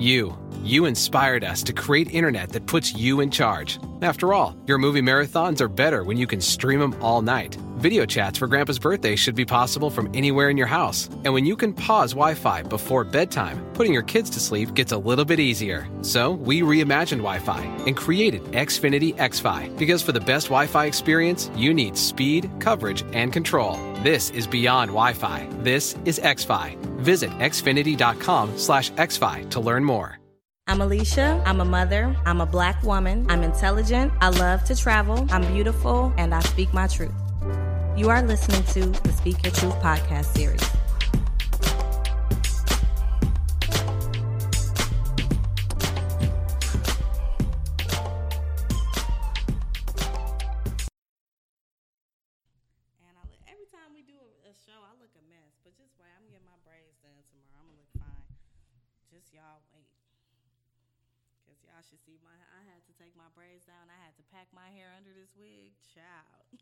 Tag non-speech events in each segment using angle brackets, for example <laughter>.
You. You inspired us to create internet that puts you in charge. After all, your movie marathons are better when you can stream them all night. Video chats for Grandpa's birthday should be possible from anywhere in your house. And when you can pause Wi Fi before bedtime, putting your kids to sleep gets a little bit easier. So we reimagined Wi Fi and created Xfinity XFi because for the best Wi Fi experience, you need speed, coverage, and control. This is beyond Wi Fi. This is XFi. Visit xfinity.com slash XFi to learn more. I'm Allicia. I'm a mother. I'm a black woman. I'm intelligent. I love to travel. I'm beautiful and I speak my truth. You are listening to the Speak Your Truth podcast series. Wig, child.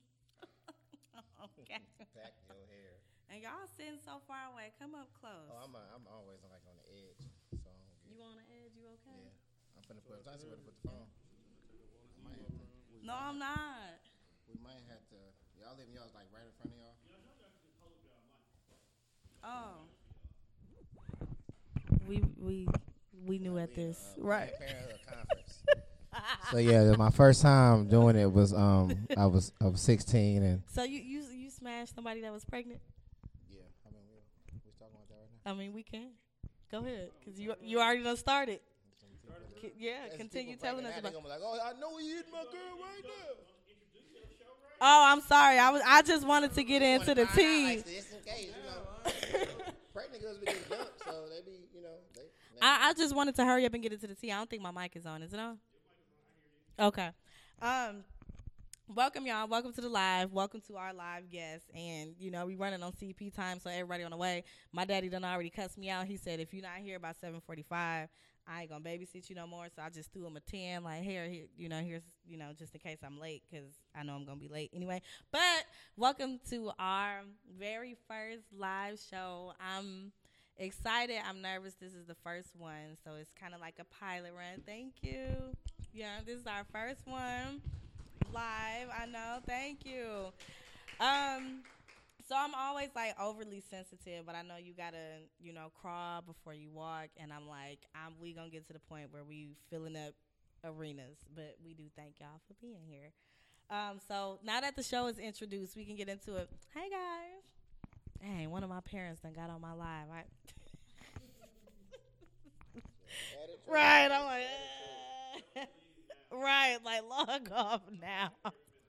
<laughs> okay. Pack your hair. And y'all sitting so far away. Come up close. Oh, I'm uh, I'm always like on the edge, so I'm good. you on the edge? You okay? Yeah, I'm finna put. I just to put the phone. I might have to. No, I'm not. We might have to. Y'all leaving y'all like right in front of y'all. Oh. We we we knew at this, Uh, right? Parenthood conference. So yeah, my first time doing it was um I was I was 16 and So you you you smashed somebody that was pregnant? yeah I mean we we talking about that right now. I mean, we can. Go ahead, cause you you already done started. K- Yeah, As continue telling us that, about. they gonna be like, oh, I know he hitting my girl right now. Oh, I'm sorry. I was I just wanted to get into the Wanna find out, tea. like, Just in case, you know. <laughs> Pregnant girls be getting dumped, so they be, you know, they. they I, I just wanted to hurry up and get into the tea. I don't think my mic is on. Is it on? Okay. Um, welcome y'all. Welcome to the live. Welcome to our live guests. And you know we running on CP time, so everybody on the way. My daddy done already cussed me out. He said if you're not here by 7:45, I ain't gonna babysit you no more. So I just threw him a 10. Like here, here you know, here's you know, just in case I'm late because I know I'm gonna be late anyway. But welcome to our very first live show. I'm excited. I'm nervous. This is the first one, so it's kind of like a pilot run. Thank you. Yeah, this is our first one live. I know. Thank you. Um, so I'm always like overly sensitive, but I know you gotta, you know, crawl before you walk, and I'm like, I'm we gonna get to the point where we filling up arenas, but we do thank y'all for being here. Um, so now that the show is introduced, we can get into it. Hey guys. hey, one of my parents done got on my live. I <laughs> right, I'm like, uh, right, like log <laughs> off now.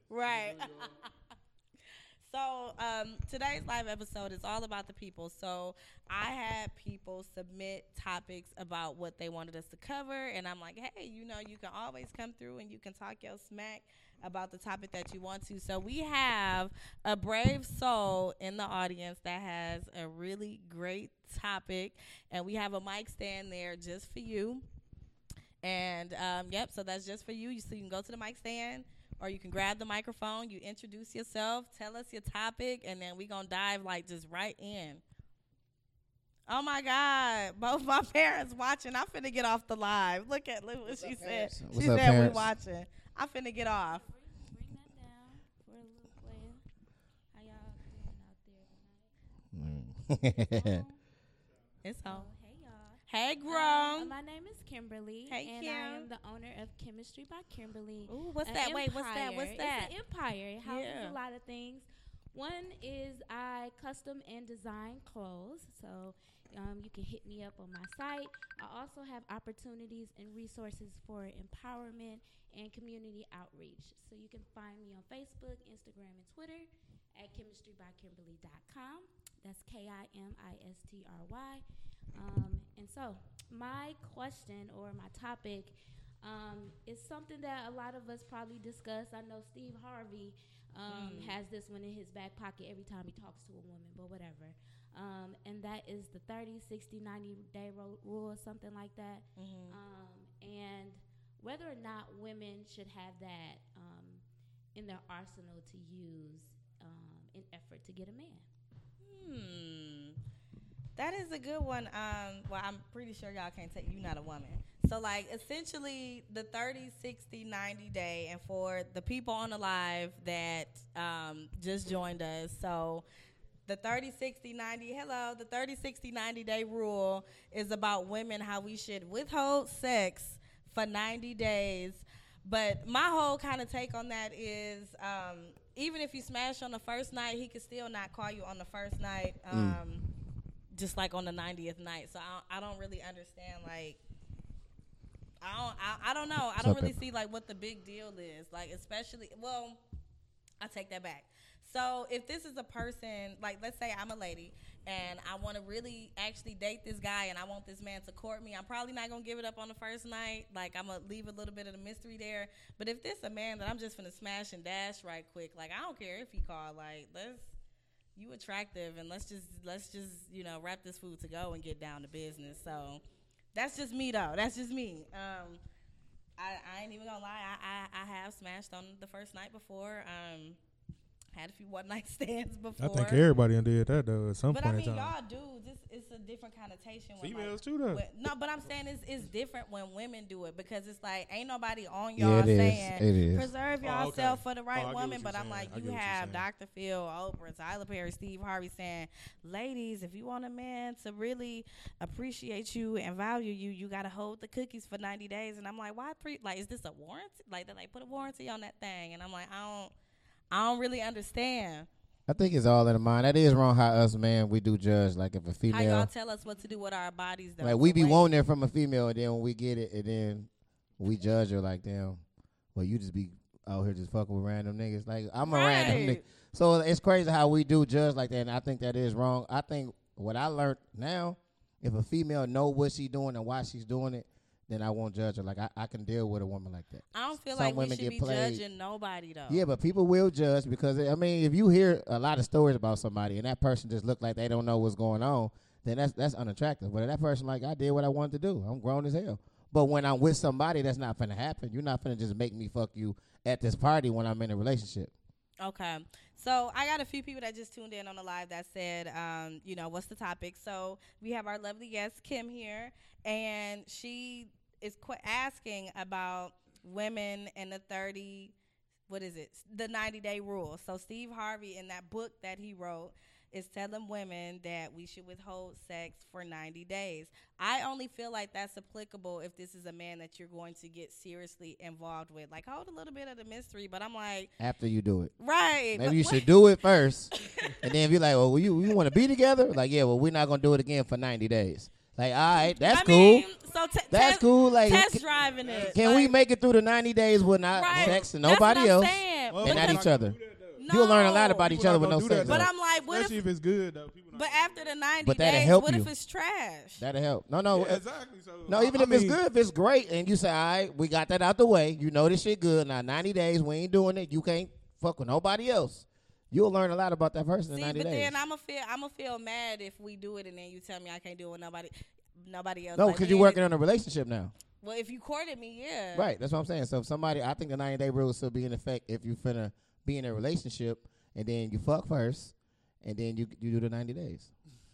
right. <laughs> so um, today's live episode is all about the people. So I had people submit topics about what they wanted us to cover, and I'm like, hey, you know, you can always come through and you can talk your smack about the topic that you want to. So we have a brave soul in the audience that has a really great topic, and we have a mic stand there just for you. And um, yep, so that's just for you. You so you can go to the mic stand, or you can grab the microphone. You introduce yourself, tell us your topic, and then we're gonna dive like just right in. Oh my God! Both my <laughs> parents watching. I'm finna get off the live. Look at look what she said. parents? She What's up, said we parents? watching. I'm finna get off. Bring that down for a little player. How y'all doing out there tonight? <laughs> It's on. Hey y'all. Um, my name is Kimberly, Hey, and I am the owner of Kimistry by Kimberly. Ooh, what's that? Wait, what's that? What's empire. that? It's an empire. It houses Yeah. a lot of things. One is I custom and design clothes, so um, you can hit me up on my site. I also have opportunities and resources for empowerment and community outreach. So you can find me on Facebook, Instagram, and Twitter at kimistrybykimberly.com. That's K I M I S T R Y. Um, and so, my question or my topic um, is something that a lot of us probably discuss. I know Steve Harvey um, Mm. has this one in his back pocket every time he talks to a woman, but whatever. Um, and that is the 30, 60, 90 day ro- rule, or something like that. Mhm. Um, and whether or not women should have that um, in their arsenal to use um, in effort to get a man. Hmm. That is a good one. Um, well, I'm pretty sure y'all can't take you not a woman. So like essentially the 30, 60, 90 day and for the people on the live that um, just joined us. So the 30, 60, 90, hello, the 30, 60, 90 day rule is about women, how we should withhold sex for 90 days. But my whole kind of take on that is um, even if you smash on the first night, he could still not call you on the first night. Um, just like on the 90th night. So I, I don't really understand like I don't I, I don't know. I don't really see like what the big deal is. Like especially well, I take that back. So if this is a person like let's say I'm a lady and I want to really actually date this guy and I want this man to court me, I'm probably not gonna give it up on the first night. Like I'm gonna leave a little bit of the mystery there. But if this is a man that I'm just gonna smash and dash right quick, like I don't care if he called. Like let's you attractive and let's just let's just you know wrap this food to go and get down to business. So that's just me though. That's just me. Um i, I ain't even gonna lie. I, I i have smashed on the first night before. Um had a few one night <laughs> stands before I think everybody done did that though at some but I point mean, in time. y'all dudes, it's, it's a different connotation. When, Females like, too, though. when- no, but I'm saying it's, it's different when women do it because it's like ain't nobody on y'all it is. saying It is. preserve Oh, okay. yourself for the Oh, right I get woman. But you're I'm like, you get what you're have. Dr. Phil, Oprah, Tyler Perry, Steve Harvey saying, ladies, if you want a man to really appreciate you and value you, you got to hold the cookies for 90 days. And I'm like, why? Pre- like, is this a warranty? Like, they like put a warranty on that thing? And I'm like, I don't, I don't really understand. I think it's all in the mind. That is wrong how us man we do judge. Like if a female, How y'all tell us what to do with our bodies, though? like we be wait. wanting it from a female, and then when we get it, and then we judge her like, damn, well you just be out here just fucking with random niggas. Like I'm a random nigga. So it's crazy how we do judge like that, and I think that is wrong. I think what I learned now, if a female know what she's doing and why she's doing it, then I won't judge her. Like I, I can deal with a woman like that. I don't feel Some like we women should get be played. judging nobody though. Yeah, but people will judge because I mean, if you hear a lot of stories about somebody and that person just look like they don't know what's going on, then that's that's unattractive. But if that person like I did what I wanted to do, I'm grown as hell. But when I'm with somebody, that's not gonna happen. You're not gonna just make me fuck you at this party when I'm in a relationship. Okay. So I got a few people that just tuned in on the live that said, um, you know, what's the topic? So we have our lovely guest Kim here, and she is qu- asking about women in the thirty, what is it? The ninety day rule. So Steve Harvey in that book that he wrote is telling women that we should withhold sex for 90 days. I only feel like that's applicable if this is a man that you're going to get seriously involved with. Like hold a little bit of the mystery, but I'm like, After you do it, Right. maybe you what- should do it first, and then be like, "Well, you you want to be together?" Like, yeah, well, we're not gonna do it again for 90 days. Like, all right, that's I cool. mean, so t- That's test, cool. Like, Test can, driving it. can we make it through the 90 days with not right. sex and That's what nobody I'm else? saying. Well, and not each other? You'll learn a lot No. about each People other with no sex. that, But. I'm like, what Especially if? if it's good though. But after the 90 But that'll days, help what you. if it's trash? That'll help. No, no. Yeah, uh, exactly. So No, even I if it's good, if it's great, and you say, all right, we got that out the way, you know this shit good. Now, 90 days, we ain't doing it. You can't fuck with nobody else. You'll learn a lot about that person See, in 90 but days. then I'ma feel I'ma feel mad if we do it and then you tell me I can't do it with nobody, nobody else. no, because we you're working on a relationship now. Well, if you courted me, yeah. Right, that's what I'm saying. So if somebody, I think the 90 day rule will still be in effect if you finna be in a relationship and then you fuck first and then you you do the 90 days.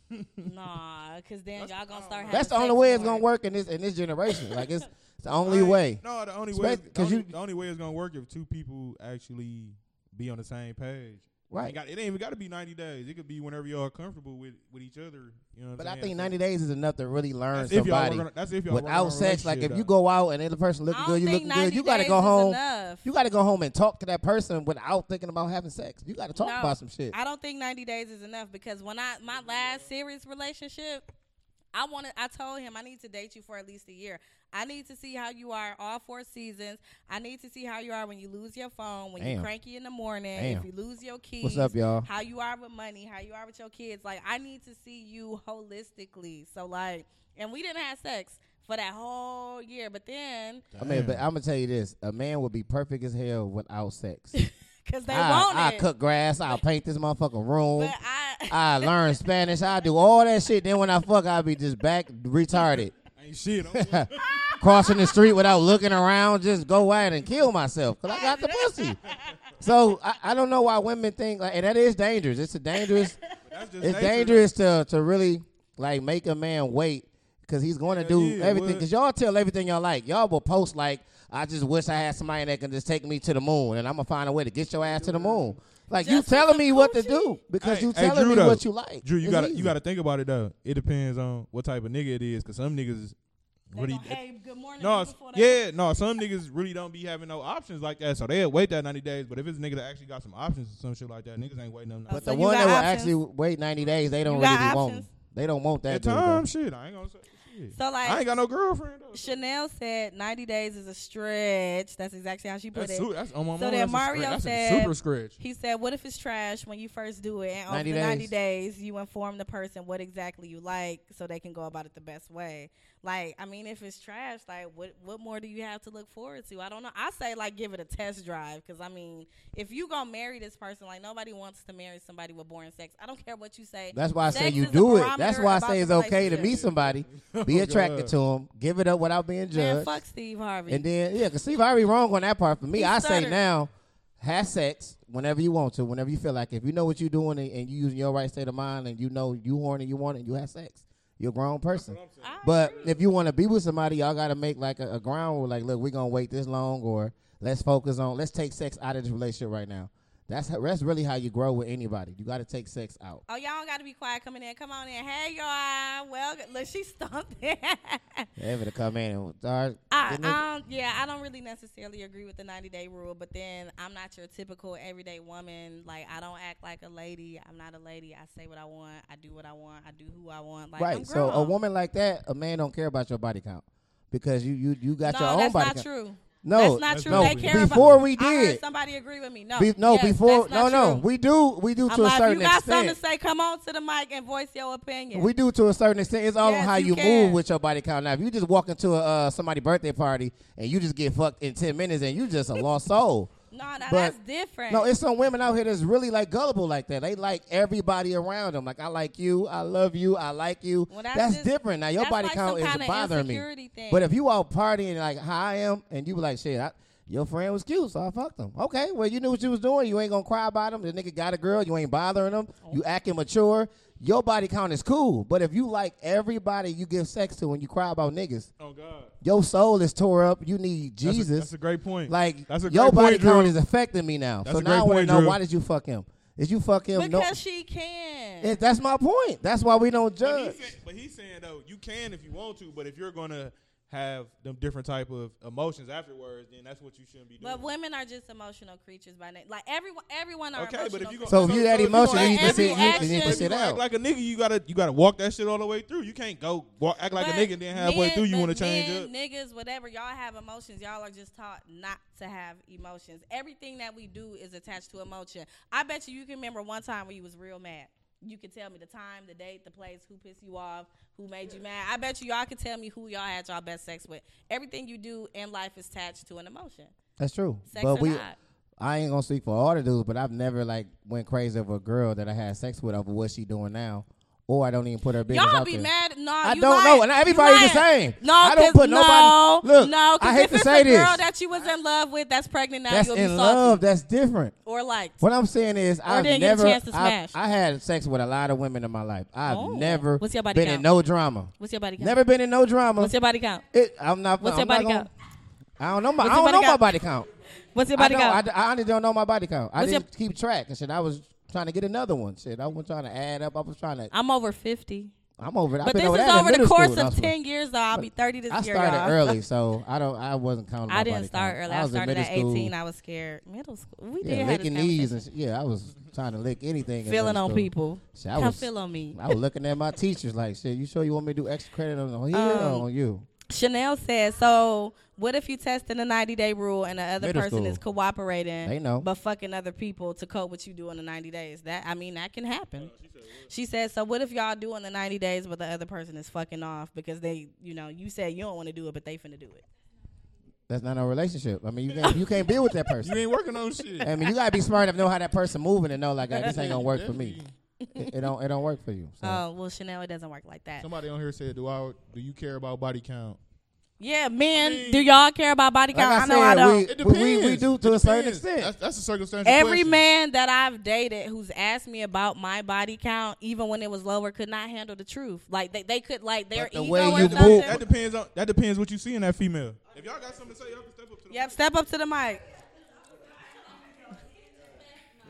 <laughs> Nah, because then y'all gonna start. That's the only way it's gonna work in this in this generation. like it's, it's <laughs> the only I ain't- way. No, the only way. Especially- The 'cause only, you- the only way it's gonna work if two people actually be on the same page. It Right. ain't, got, it ain't even got to be 90 days. It could be whenever y'all are comfortable with, with each other. You know what But I'm I think 90 days is enough to really learn that's if y'all somebody. work that's if y'all work without sex. Like if you go out and the person I looking good, you think looking good, you got to go home. enough. You got to go home and talk to that person without thinking about having sex. You got to talk No, about some shit. I don't think 90 days is enough because when I my last serious relationship, I wanted I told him I need to date you for at least a year. I need to see how you are all four seasons. I need to see how you are when you lose your phone, when Damn. you're cranky in the morning, Damn. if you lose your keys. What's up, y'all? How you are with money, how you are with your kids. Like I need to see you holistically. So like and we didn't have sex for that whole year, but then I mean, but I'm gonna tell you this: a man would be perfect as hell without sex. <laughs> <laughs> cuz they I, want I it. cut grass. I'll paint this motherfucking room. I <laughs> I learn Spanish. I do all that shit. Then when I fuck, I'll be just back retarded, <laughs> ain't shit. Crossing the street without looking around, just go out and kill myself because I got the pussy. So I, I don't know why women think, like, and that is dangerous. It's a dangerous. it's nature. dangerous to to really like make a man wait because he's going to Hell do yeah, everything. Because y'all tell everything y'all like. Y'all will post like, I just wish I had somebody that can just take me to the moon, and I'm gonna find a way to get your ass to the moon. Like you Just for telling me what to do because Hey, you hey, telling Drew, me though. what you like. Drew, you It's gotta easy. you gotta think about it though. It depends on what type of nigga it is, cause some niggas They really. gonna, hey, good morning. No, before they- yeah, no. Some niggas really don't be having no options like that, so they'll wait that ninety days. But if it's a nigga that actually got some options or some shit like that, niggas ain't waiting them. But oh, So the you one got that will options? actually wait 90 days, they don't You really got want. options? They don't want that At dude. though. times, shit, I ain't gonna say. Shit. So like I ain't got no girlfriend though. Chanel said 90 days is a stretch. That's exactly how she put That's, it. su- that's on my So then that's a Mario. That's said- a super scratch. He said, "What if it's trash when you first do it, and over 90 the ninety days. days you inform the person what exactly you like, so they can go about it the best way? Like, I mean, if it's trash, like, what what more do you have to look forward to? I don't know. I say like give it a test drive, because I mean, if you gonna marry this person, like nobody wants to marry somebody with boring sex. I don't care what you say. That's why I say Sex you do it. That's why I say it's okay to meet somebody, <laughs> be Oh, attracted God. to him, give it up without being Man, judged, fuck Steve Harvey. and then yeah, because Steve Harvey wrong on that part. For me, He I say now, have sex whenever you want to, whenever you feel like. If you know what you're doing and, and you using your right state of mind, and you know you horny, you want it, you have sex. You're a grown person. But if you want to be with somebody, y'all got to make like a, a ground rule. Like, look, we're gonna wait this long, or let's focus on let's take sex out of this relationship right now. That's how, that's really how you grow with anybody. You got to take sex out. Oh, y'all got to be quiet coming in. Come on in. Hey, y'all. Well, look, she stumped <laughs> it. Ever to come in and start. I, getting it- um, yeah, I don't really necessarily agree with the 90 day rule, but then I'm not your typical everyday woman. Like, I don't act like a lady. I'm not a lady. I say what I want. I do what I want. I do who I want. Like, I'm right. So a woman like that, a man don't care about your body count because you you you got no, your own that's body not count. true. No, that's not that's true. no, They care before about, we did. somebody agree with me. No, Be- no, Yes, before no no true. we do we do I'm to a like, certain you got something to say, come on to the mic and voice your opinion. We do to a certain extent. It's all Yes, on how you you, move with your body count. Now, if you just walk into a uh, somebody birthday party and you just get fucked in ten minutes and you just a lost soul. No, no, but- that's different. No, it's some women out here that's really like gullible like that. They like everybody around them. Like I like you, I love you, I like you. Well, that's that's just- different. Now your that's body like count is bothering me. thing. But if you out partying like how I am, and you be like, shit, I, your friend was cute, so I fucked him. Okay, well you knew what you was doing. You ain't gonna cry about him. The nigga got a girl. You ain't bothering him. You oh. acting mature. Your body count is cool. But if you like everybody you give sex to and you cry about niggas, Oh God, your soul is tore up. You need That's a- Jesus. That's a, great point. like that's a your great body point, count Drew. is affecting me now. That's so a now great I want to know Drew. why did you fuck him? Did you fuck him? because no. she can. It- that's my point. That's why we don't But judge. he's, saying, but he's saying though, you can if you want to, but if you're gonna have them different type of emotions afterwards, then that's what you shouldn't be doing. But women are just emotional creatures by nature. Like everyone, everyone are okay, emotional. but if you go, So if you that you emotion, gonna you act- need to sit- if you- act- you need to sit gonna act out. like a nigga, you gotta you gotta walk that shit all the way through. You can't go walk, act like But a nigga, and then halfway men- through you want to change men, up. Niggas, whatever, y'all have emotions. Y'all are just taught not to have emotions. Everything that we do is attached to emotion. I bet you you can remember one time when you was real mad. You can tell me the time, the date, the place, who pissed you off, who made you mad. I bet you y'all can tell me who y'all had y'all best sex with. Everything you do in life is attached to an emotion. That's true. Sex but or we, not. I ain't gonna speak for all the dudes, but I've never like went crazy over a girl that I had sex with over what she doing now, or I don't even put her business Y'all out be there. mad. No, I don't lying. know, and everybody's the same. No, I don't put no, Look, no, I hate to it's say a girl that you was in love with, that's pregnant now. That's you'll in salty love. That's different. or liked. What I'm saying is, I've didn't get a never. chance to I've- smash. I had sex with a lot of women in my life. I've Oh. never What's your body been in no drama. What's your body count? Never been in no drama. What's your body count? It, I'm not. What's I'm your body gonna- count? I don't know my. What's I don't know my body count. What's your body count? I, I honestly don't know my body count. I your- didn't keep track. And shit, I was trying to get another one. Shit, I wasn't trying to add up. I was trying to. I'm over 50. I'm over. But this over is over the course of 10 years, though. I'll be 30 this I year, started y'all. early, <laughs> so I don't. I wasn't counting. I didn't start count. early. I, was in started at 18. School. I was scared. Middle school. We Yeah, did licking knees and shit. Yeah, I was trying to lick anything. in Feeling on school. people. Shit, I Come was. feel on me. I was looking at my teachers like, "Shit, you sure you want me to do extra credit on here Um, or on you?" Chanel said, so what if you testing the 90 day rule and the other Middle person school. is cooperating They know. but fucking other people to cope with you doing the 90 days? That I mean, that can happen. She said, so what if y'all doing the 90 days but the other person is fucking off because they, you know, you said you don't want to do it but they finna do it. That's not a relationship. I mean, you can't you can't <laughs> be with that person. You ain't working on shit. I mean, you gotta be smart enough to know how that person moving and know like "Ah, this ain't gonna work for me. It, it don't it don't work for you. So. Oh, well, Chanel, it doesn't work like that. Somebody on here said, "Do I do you care about body count?" Yeah, men, mean- do y'all care about body Like count? I I know I don't. we- It depends. we- we do to It a certain depends. extent. That's, that's a circumstantial Every question. man that I've dated who's asked me about my body count, even when it was lower, could not handle the truth. Like they, they could like their But the ego way or you something. move- That depends on that depends what you see in that female. If y'all got something to say, y'all can step up to the Yep, step up to the mic.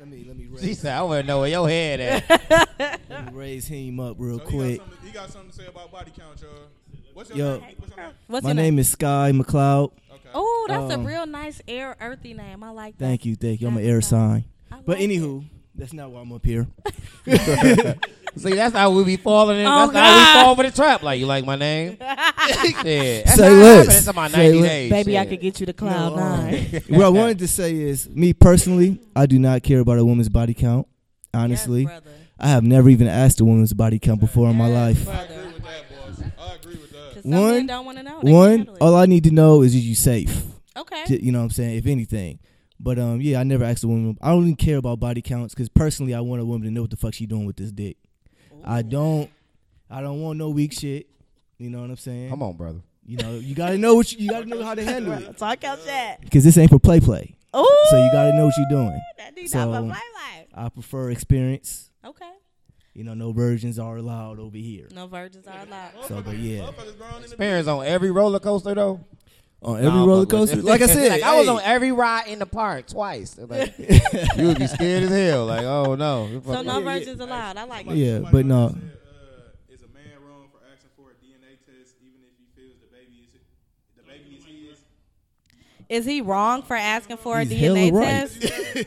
Let me let me She raise, said, "I want to know where your head at." <laughs> let me raise him up real So he, quick. got he got something to say about body count, y'all. What's your Yo. name? What's your name? What's My your name is Sky McCloud. Okay. Oh, that's a Um, real nice air earthy name. I like that. Thank you, thank you. I'm an air sign. I But like anywho, that's not why I'm up here. <laughs> See, that's how we be falling in. Oh, that's how we fall for the trap. Like you like my name? <laughs> Shit. That's Say how it less. That's about Say ninety days. Baby, I could get you to cloud No, um, nine. <laughs> what I wanted to say is, me personally, I do not care about a woman's body count. Honestly, Yes. I have never even asked a woman's body count before in my life. brother. I agree with that, boss. I agree with that. 'Cause some men One- don't know. One, all I need to know is, is you safe? okay. J- You know what I'm saying? If anything. But um, yeah, I never asked a woman. I don't even care about body counts because personally, I want a woman to know what the fuck she doing with this dick. I don't. I don't want no weak shit. You know what I'm saying? Come on, brother. You know, you gotta know what you, you gotta know how to handle it <laughs> Talk out that. because this ain't for play play. Oh, So you gotta know what you're doing. that dude so- not my life. I prefer experience. Okay. You know, no virgins are allowed over here. No virgins are allowed. So, but yeah, Motherfuckers grown in the Experience on every roller coaster though. On every Nah, roller fuck coaster, it. like I <laughs> said, like I was hey, on every ride in the park twice. <laughs> Like, <laughs> you would be scared as hell. Like, oh no. So no yeah. virgins allowed. I like it. Yeah, Somebody but no. said, uh, is a man wrong for asking for a DNA test even if he feels the baby is the baby is his? Is he wrong for asking for a He's DNA hella right. test? hey,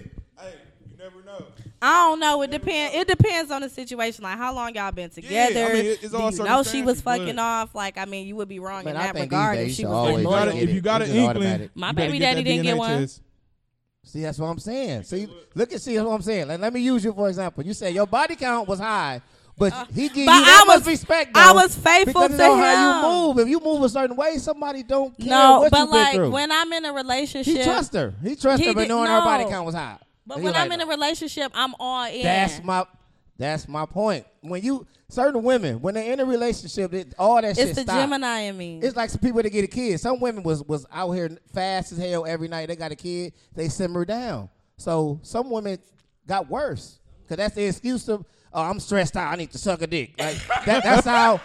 you never know. I don't know. It depends. It depends on the situation. Like how long y'all been Yeah, I together. mean, it- it's Do you know she was fucking but- off? Like I mean, you would be wrong Man, in I that regard if you she was always like You gotta, loyal. get if it. you got an inkling. My baby daddy didn't get one. test. See, that's what I'm saying. See, look at see that's what I'm saying. Like, let me use you for example. You said your body count was high, but he gave Uh, but you that I was- much respect. I was faithful because to it's on how you move. If you move a certain way, somebody don't care No, what but you've been like through. when I'm in a relationship, he trust her. He trust He her, but did- knowing her body count was high. But when he I'm in a relationship, I'm all in. That's my that's my point. When you certain women, when they're in a relationship, it, all that shit it's the stop. Gemini in me. It's like some people that get a kid. Some women was was out here fast as hell every night. They got a kid, they simmer down. So some women got worse because that's the excuse of oh I'm stressed out. I need to suck a dick. Like that, that's how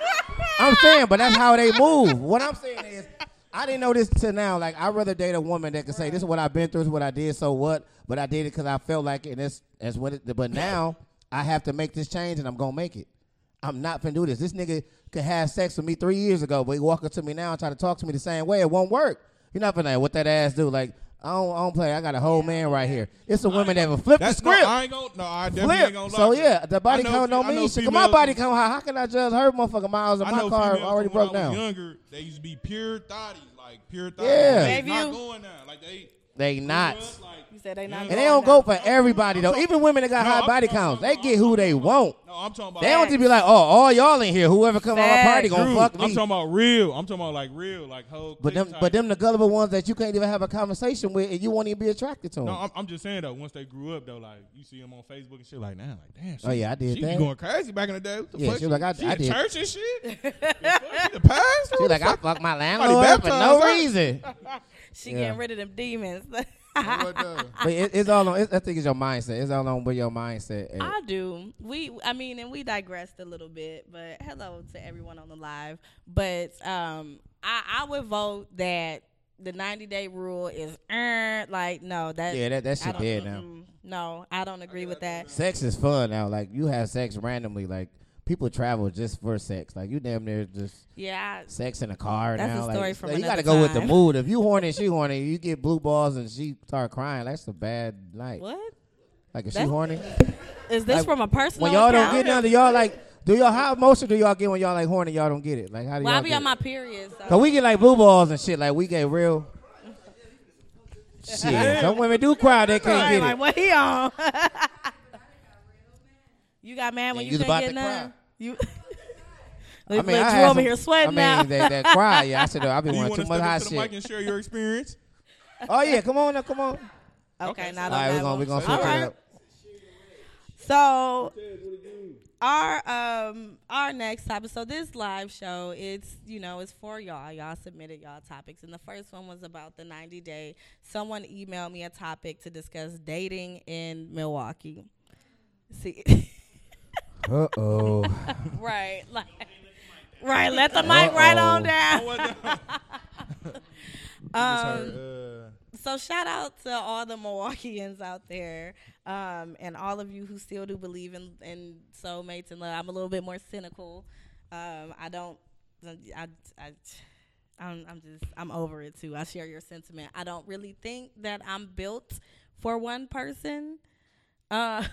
I'm saying. But that's how they move. What I'm saying is. I didn't know this till now. Like, I'd rather date a woman that can say, "This is what I've been through. This is what I did. So what? But I did it because I felt like it. And that's that's what. It, but now I have to make this change, and I'm gonna make it. I'm not gonna do this. This nigga could have sex with me three years ago, but he walk up to me now and try to talk to me the same way. It won't work. You're not gonna what that ass do. Like I don't, I don't play. I got a whole man right here. It's a women that will flip the That's no, script. I ain't gonna. No, I definitely Flip. ain't gonna lie. So to you. yeah, the body I know count fe- don't know mean shit. 'Cause females- My body count high. How can I judge her motherfucking miles and I my know car females already when broke I was down? Younger, they used to be pure thotties, like pure thotties. Yeah. They Baby, not you- going now. Like they. They not. us, you said they not. And And they don't go for everybody though. Even women that got No, high I'm body talking counts, about- they get who they want. No, I'm talking about. They don't just be like, oh, all y'all in here. Whoever come on my party Facts. gonna True. fuck I'm me. talking about real. I'm talking about like real, like whole. But them, click but type. them the gullible ones that you can't even have a conversation with, and you won't even be attracted to them. No, I'm, I'm just saying though. Once they grew up though, like you see them on Facebook and shit, like now, like damn. She, Oh, yeah, I did she that. Be going crazy back in the day. What the Yeah, fuck? she was like, I- she I in did. church and shit. <laughs> the fuck? She the pastor. She's like, I What fuck my Somebody landlord for baptized no her. reason. <laughs> She Yeah. getting rid of them demons. <laughs> but it, it's all on. It, I think it's your mindset. It's all on where your mindset. At. I do. We, I mean, and we digressed a little bit, but hello to everyone on the live. But um, I, I would vote that the 90 day rule is er, like no that yeah, that that shit dead now. No, I don't agree with that. Sex is fun now. Like you have sex randomly. Like people travel just for sex. Like you damn near just Yeah, I, sex in a car That's now. a story like, from like, you gotta go with the mood. If you horny, <laughs> she horny. You get blue balls and she start crying. That's a bad night. what Like if she That's- horny, is this Like, from a personal? when y'all don't get none, y'all like? Do y'all how emotional do y'all get when y'all like horny? Y'all don't get it. Like how do Well, y'all? I be on my period. So. Cause we get like blue balls and shit. Like we get real. <laughs> shit, some women do cry. They can't get like it. what he on? <laughs> you got mad when you you was couldn't about get to none. cry. You. <laughs> <laughs> I mean, look, I Drew had over here sweating I mean, now. that, that cry. Yeah, I said I've <laughs> been Do wanting too to much step hot up to the mic shit. and share your experience? Oh yeah, come on, now, come on. okay, Okay, not All on right, we're gonna we're gonna All switch right. it up. So our um our next topic. So this live show, it's you know it's for y'all. Y'all submitted y'all topics, and the first one was about the 90 day. Someone emailed me a topic to discuss dating in Milwaukee. See, Uh oh. <laughs> right, like, right. Let the mic right on down. <laughs> <laughs> Um, uh, so shout out to all the Milwaukeeans out there, um, and all of you who still do believe in, in soulmates and love. I'm a little bit more cynical. Um, I don't. I, I, I'm, I'm just. I'm over it too. I share your sentiment. I don't really think that I'm built for one person. Uh,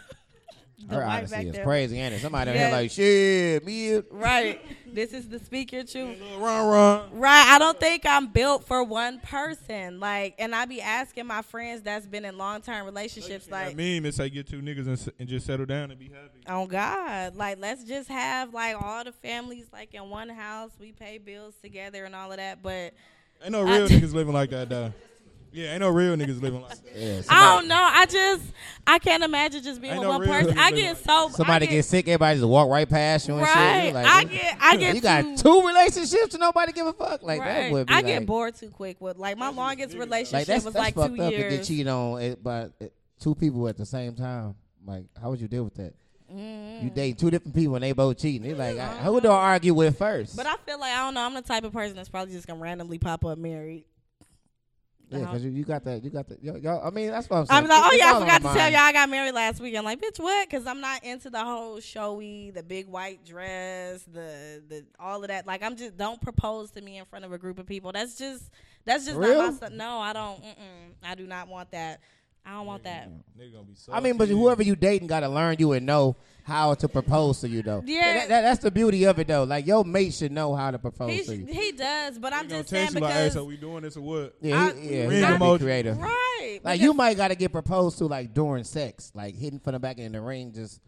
the Her white honesty is there. crazy, ain't it? Somebody out Yeah. here like, shit, me. <laughs> Right. this is the speaker your truth. run, run. Right. I don't think I'm built for one person. Like, and I be asking my friends that's been in long term relationships, That like, meme is like get two niggas and, and just settle down and be happy. oh God, like let's just have like all the families like in one house. We pay bills together and all of that. But Ain't no I- real <laughs> niggas living like that though. Yeah, ain't no real niggas living like that. Yeah, I don't know. I just I can't imagine just being Ain't with no one person. I get so Somebody I get, sick, everybody just walk right past you and shit. right. You like, I get I get you got two relationships and nobody give a fuck. Like that would be I like, get bored too quick with like my longest like relationship that's, was that's like fucked two up to get cheated on it, by uh, two people at the same time. Like, how would you deal with that? Mm. You date two different people and they both cheating. They like, I- who do I argue with first? But I feel like I don't know. I'm the type of person that's probably just gonna randomly pop up married. Yeah, because you, you got that. You got that. Yo, yo, I mean, that's what I'm saying. I'm like, oh yeah, I forgot to the tell y'all I got married last week. I'm like, bitch, what? Because I'm not into the whole showy, the big white dress, the the all of that. Like, I'm just don't propose to me in front of a group of people. That's just that's just Real? not my stuff. No, I don't. I do not want that. I don't want that. Nigga gonna be so I mean, but whoever you dating got to learn you and know how to propose to you, though. Yeah. that, that- that's the beauty of it, though. Like your mate should know how to propose He to you. he does, but I'm He gonna just saying text you like, hey, because so we doing this or what? Yeah, I- he, yeah, Ring he gotta emoji. be creative. right, Like because- you might got to get proposed to like during sex, like hitting from the back in the ring, just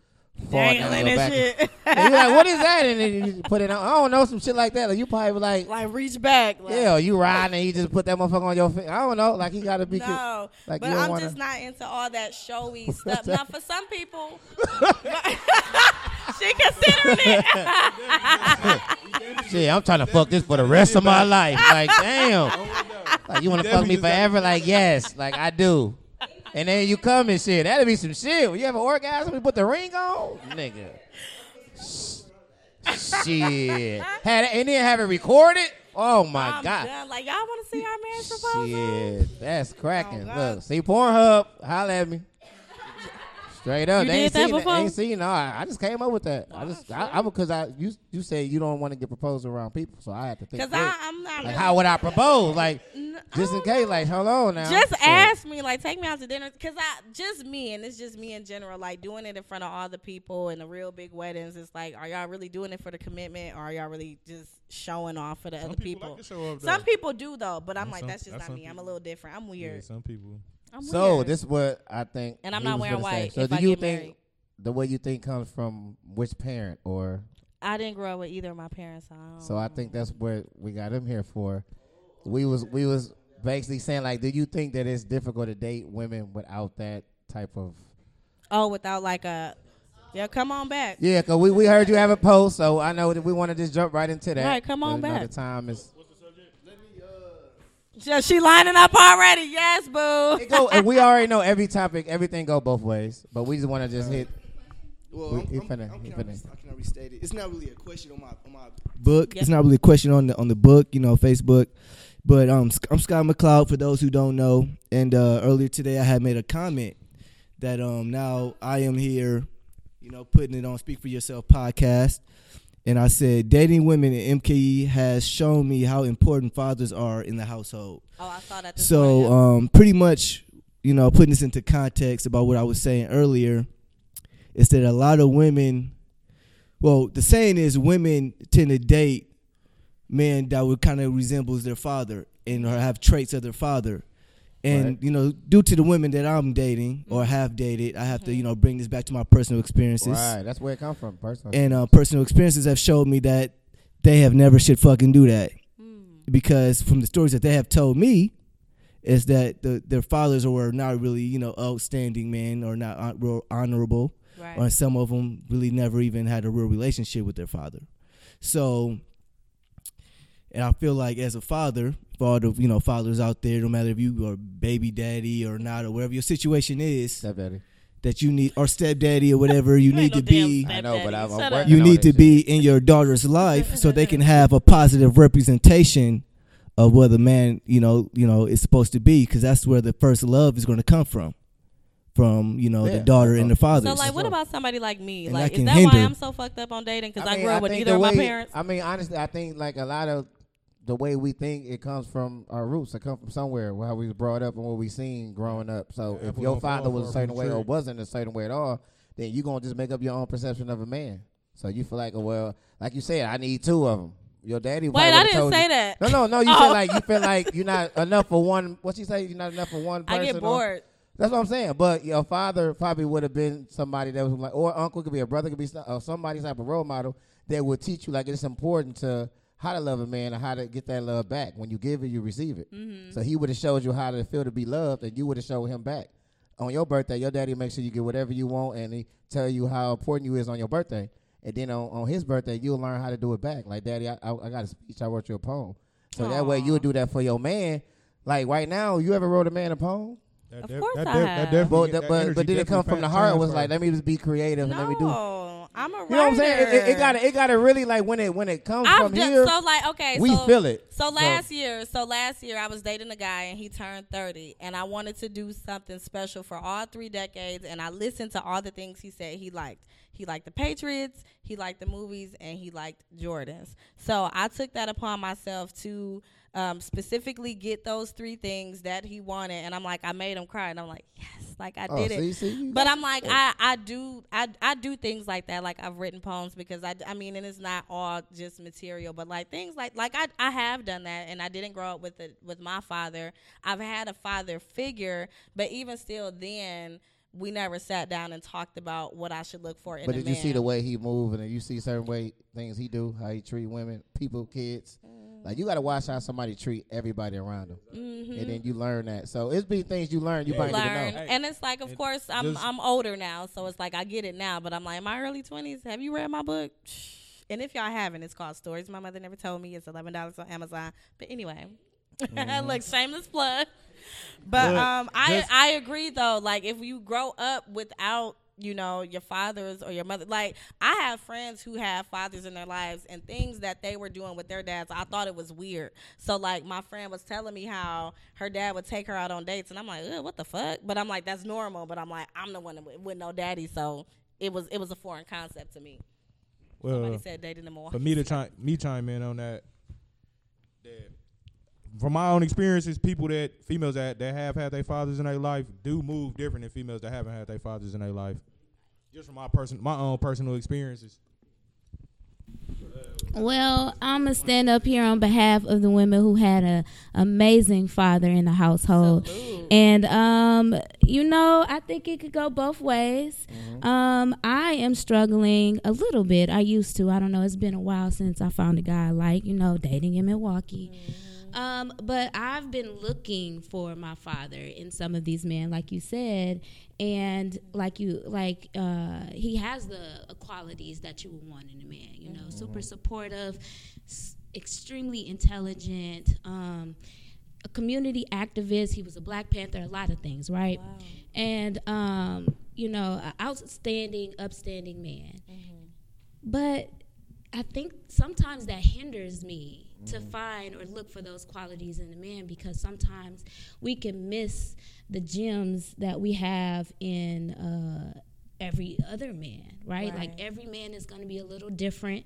fall down dangling your and back. shit. And you're like, what is that? And then you put it on. I don't know, some shit like that. Like you probably like, like reach back. Like, yeah, or you riding and you just put that motherfucker on your finger. I don't know. Like he got to be. No, like, but you don't I'm wanna- just not into all that showy <laughs> stuff. now, for some people, <laughs> <laughs> she considering it. Shit, I'm trying to fuck this for the rest of my life. Like, damn. Like, you want to fuck me forever? Like, yes. Like, I do. And then you come and shit. That'd be some shit. When you have an orgasm, you put the ring on? Nigga. Shit. Had it, and then have it recorded? Oh, my I'm God. done. Like y'all want to see our marriage proposal? Shit. That's cracking. Oh, Look, see Pornhub. Holla at me. Straight up. You they ain't did that seen before? Ain't seen. No, I, I just came up with that. I just, I, I because I, you, you say you don't want to get proposed around people, so I had to think. Because. I'm not. Like, really- how would I propose? Like, N- just in oh, case, like, hold on now. Just Shit. ask me, like, take me out to dinner, cause I just me, and it's just me in general. Like doing it in front of all the people and the real big weddings. It's like, are y'all really doing it for the commitment, or are y'all really just showing off for the Some other people people? like to show up. Some people do though, but I'm That's like, some- that's just that's not some me. I'm a little different. I'm Yeah, weird. some people. I'm So weird. this is what I think. And I'm he not was wearing gonna say. white So if do I you get think married. the way you think comes from which parent, or I didn't grow up with either of my parents. So I, don't so I think that's what we got him here for. We was we was basically saying like, do you think that it's difficult to date women without that type of? Oh, without like a, yeah, come on back. Yeah, cause we, we heard you have a post, so I know that we want to just jump right into that. Right, come on know, back. The time is. She, she lining up already. Yes, boo. It go, and we already know every topic, everything go both ways, but we just want to just hit. Well, We- I'm, he I'm, finna- I'm, he can I, finna- re- I can restate it. It's not really a question on my on my book. Yep. It's not really a question on the on the book, you know, Facebook. But um, I'm Scott McCloud for those who don't know. And uh, earlier today, I had made a comment that um now I am here, you know, putting it on Speak for Yourself podcast. And I said, dating women in MKE has shown me how important fathers are in the household. Oh, I saw that. So, um, pretty much, you know, putting this into context about what I was saying earlier, is that a lot of women, well, the saying is women tend to date men that would kind of resembles their father and or have traits of their father. And Right. you know, due to the women that I'm dating or have dated, I have to you know bring this back to my personal experiences. Right, that's where it come from, personally. And uh, personal experiences have showed me that they have never should fucking do that Mm. because from the stories that they have told me is that the, their fathers were not really you know outstanding men or not honorable Right. or some of them really never even had a real relationship with their father. So, and I feel like as a father, for all the you know fathers out there, no matter if you are baby daddy or not, or whatever your situation is, Stepdaddy. that you need or stepdaddy or whatever you You <laughs> need no to be. I know, but. I'm- I'm working you need this to shit. be in your daughter's life so they can have a positive representation of what the man you know you know is supposed to be because that's where the first love is going to come from from you know the daughter and the father So like, what about somebody like me? And like, that is can that why. I'm so fucked up on dating? Because I, mean, grew up with either neither of my parents. I mean, honestly, I think like a lot of the way we think it comes from our roots. It comes from somewhere, how we was brought up and what we seen growing up. So Yeah, if your father was a certain way or wasn't a certain way at all, then you gonna just make up your own perception of a man. So you feel like, oh, well, like you said, I need two of them. Your daddy. Wait, probably I would've didn't told say you- that. No, no, no. You Oh. feel like you feel like you're not enough for one. What you say? You're not enough for one person. <laughs> I get or- bored. that's what I'm saying. But your father probably would have been somebody that was like, or uncle could be a brother, could be uh, somebody type of role model that would teach you like it's important to how to love a man and how to get that love back. When you give it, you receive it. Mm-hmm. So he would have showed you how to feel to be loved, and you would have showed him back. On your birthday, your daddy makes sure you get whatever you want, and he tell you how important you is on your birthday. And then on, on his birthday, you'll learn how to do it back. Like, daddy, I, I, I got a speech. I wrote you a poem. So that way you'll do that for your man. Like right now, you ever wrote a man a poem? That Of def- courk that I def- have. that definitely But, get- but, but, did it come from the fa- heart? Was like, let me just be creative and let me do. No, I'm a writer. You know what I'm saying? It, it, it gotta it gotta really like when it when it comes I've from just, here. so like okay, we so, feel it. So So- last year, so last year I was dating a guy and he turned 30 and I wanted to do something special for all 3 decades and I listened to all the things he said he liked. He liked the Patriots, he liked the movies and he liked Jordans. So I took that upon myself to um, specifically get those three things that he wanted and I'm like I made him cry and I'm like yes, like I Oh, did it. see, But I'm like, I, I do I, I do things like that. Like I've written poems because I, I mean, and it's not all just material, but like things like like I, I have done that, and I didn't grow up with it with my father. I've had a father figure, but even still, then we never sat down and talked about what I should look for in But did you see the way he move and you see certain way things he do, how he treat women, people, kids? Like you gotta watch how somebody treat everybody around him, Mhm. and then you learn that. So it's be things you learn. You Yeah. might learn. know. Hey, And it's like, of and course, I'm I'm older now, so it's like I get it now. But I'm like, in my early twenties. Have you read my book? And if y'all haven't, it's called Stories My Mother Never Told Me. It's eleven dollars on Amazon. But anyway, <laughs> look, shameless plug. But But um, I I agree though. Like if you grow up without you know your fathers or your mother like i have friends who have fathers in their lives and things that they were doing with their dads i thought it was weird. So like my friend was telling me how her dad would take her out on dates and i'm like what the fuck? But i'm like that's normal but i'm like i'm the one with, with no daddy so it was it was a foreign concept to me. Well, somebody said dating them more for me to chime me chime in on that, that from my own experiences, people that females that, that have had their fathers in their life do move different than females that haven't had their fathers in their life. Just from my person, my own personal experiences. Well, I'm gonna stand up here on behalf of the women who had an amazing father in the household, and um, you know, I think it could go both ways. Um, I am struggling a little bit. I used to. I don't know. It's been a while since I found a guy I like you know dating in Milwaukee. Um, but I've been looking for my father in some of these men, like you said, and like you, like uh, he has the qualities that you would want in a man. You know, super supportive, s- extremely intelligent, um, a community activist. He was a Black Panther, a lot of things, right? And um, you know, an outstanding, upstanding man. But I think sometimes that hinders me to find or look for those qualities in a man because sometimes we can miss the gems that we have in uh, every other man, right? Like every man is going to be a little different.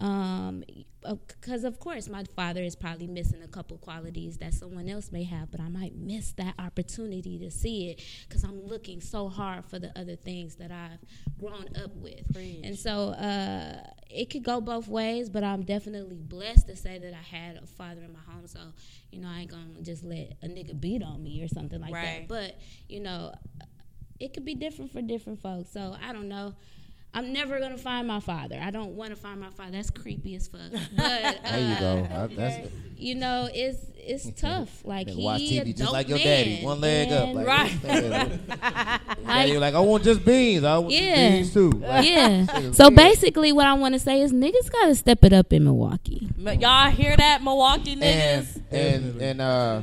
Um, because of course, my father is probably missing a couple qualities that someone else may have, but I might miss that opportunity to see it because I'm looking so hard for the other things that I've grown up with. And so uh, it could go both ways, but I'm definitely blessed to say that I had a father in my home. So, you know, I ain't gonna just let a nigga beat on me or something like Right. that. But, you know, it could be different for different folks. So I don't know. I'm never gonna find my father. I don't want to find my father. That's creepy as fuck. <laughs> But uh, There you go. Uh, that's you know, it's it's <laughs> tough. Like Better he watch TV just like your man, daddy, one leg up. Like, right. <laughs> Daddy was like, I want just beans. I want Yeah. just beans too. Like, yeah. So basically, what I want to say is niggas gotta step it up in Milwaukee. M- Y'all hear that, Milwaukee and niggas? and and uh,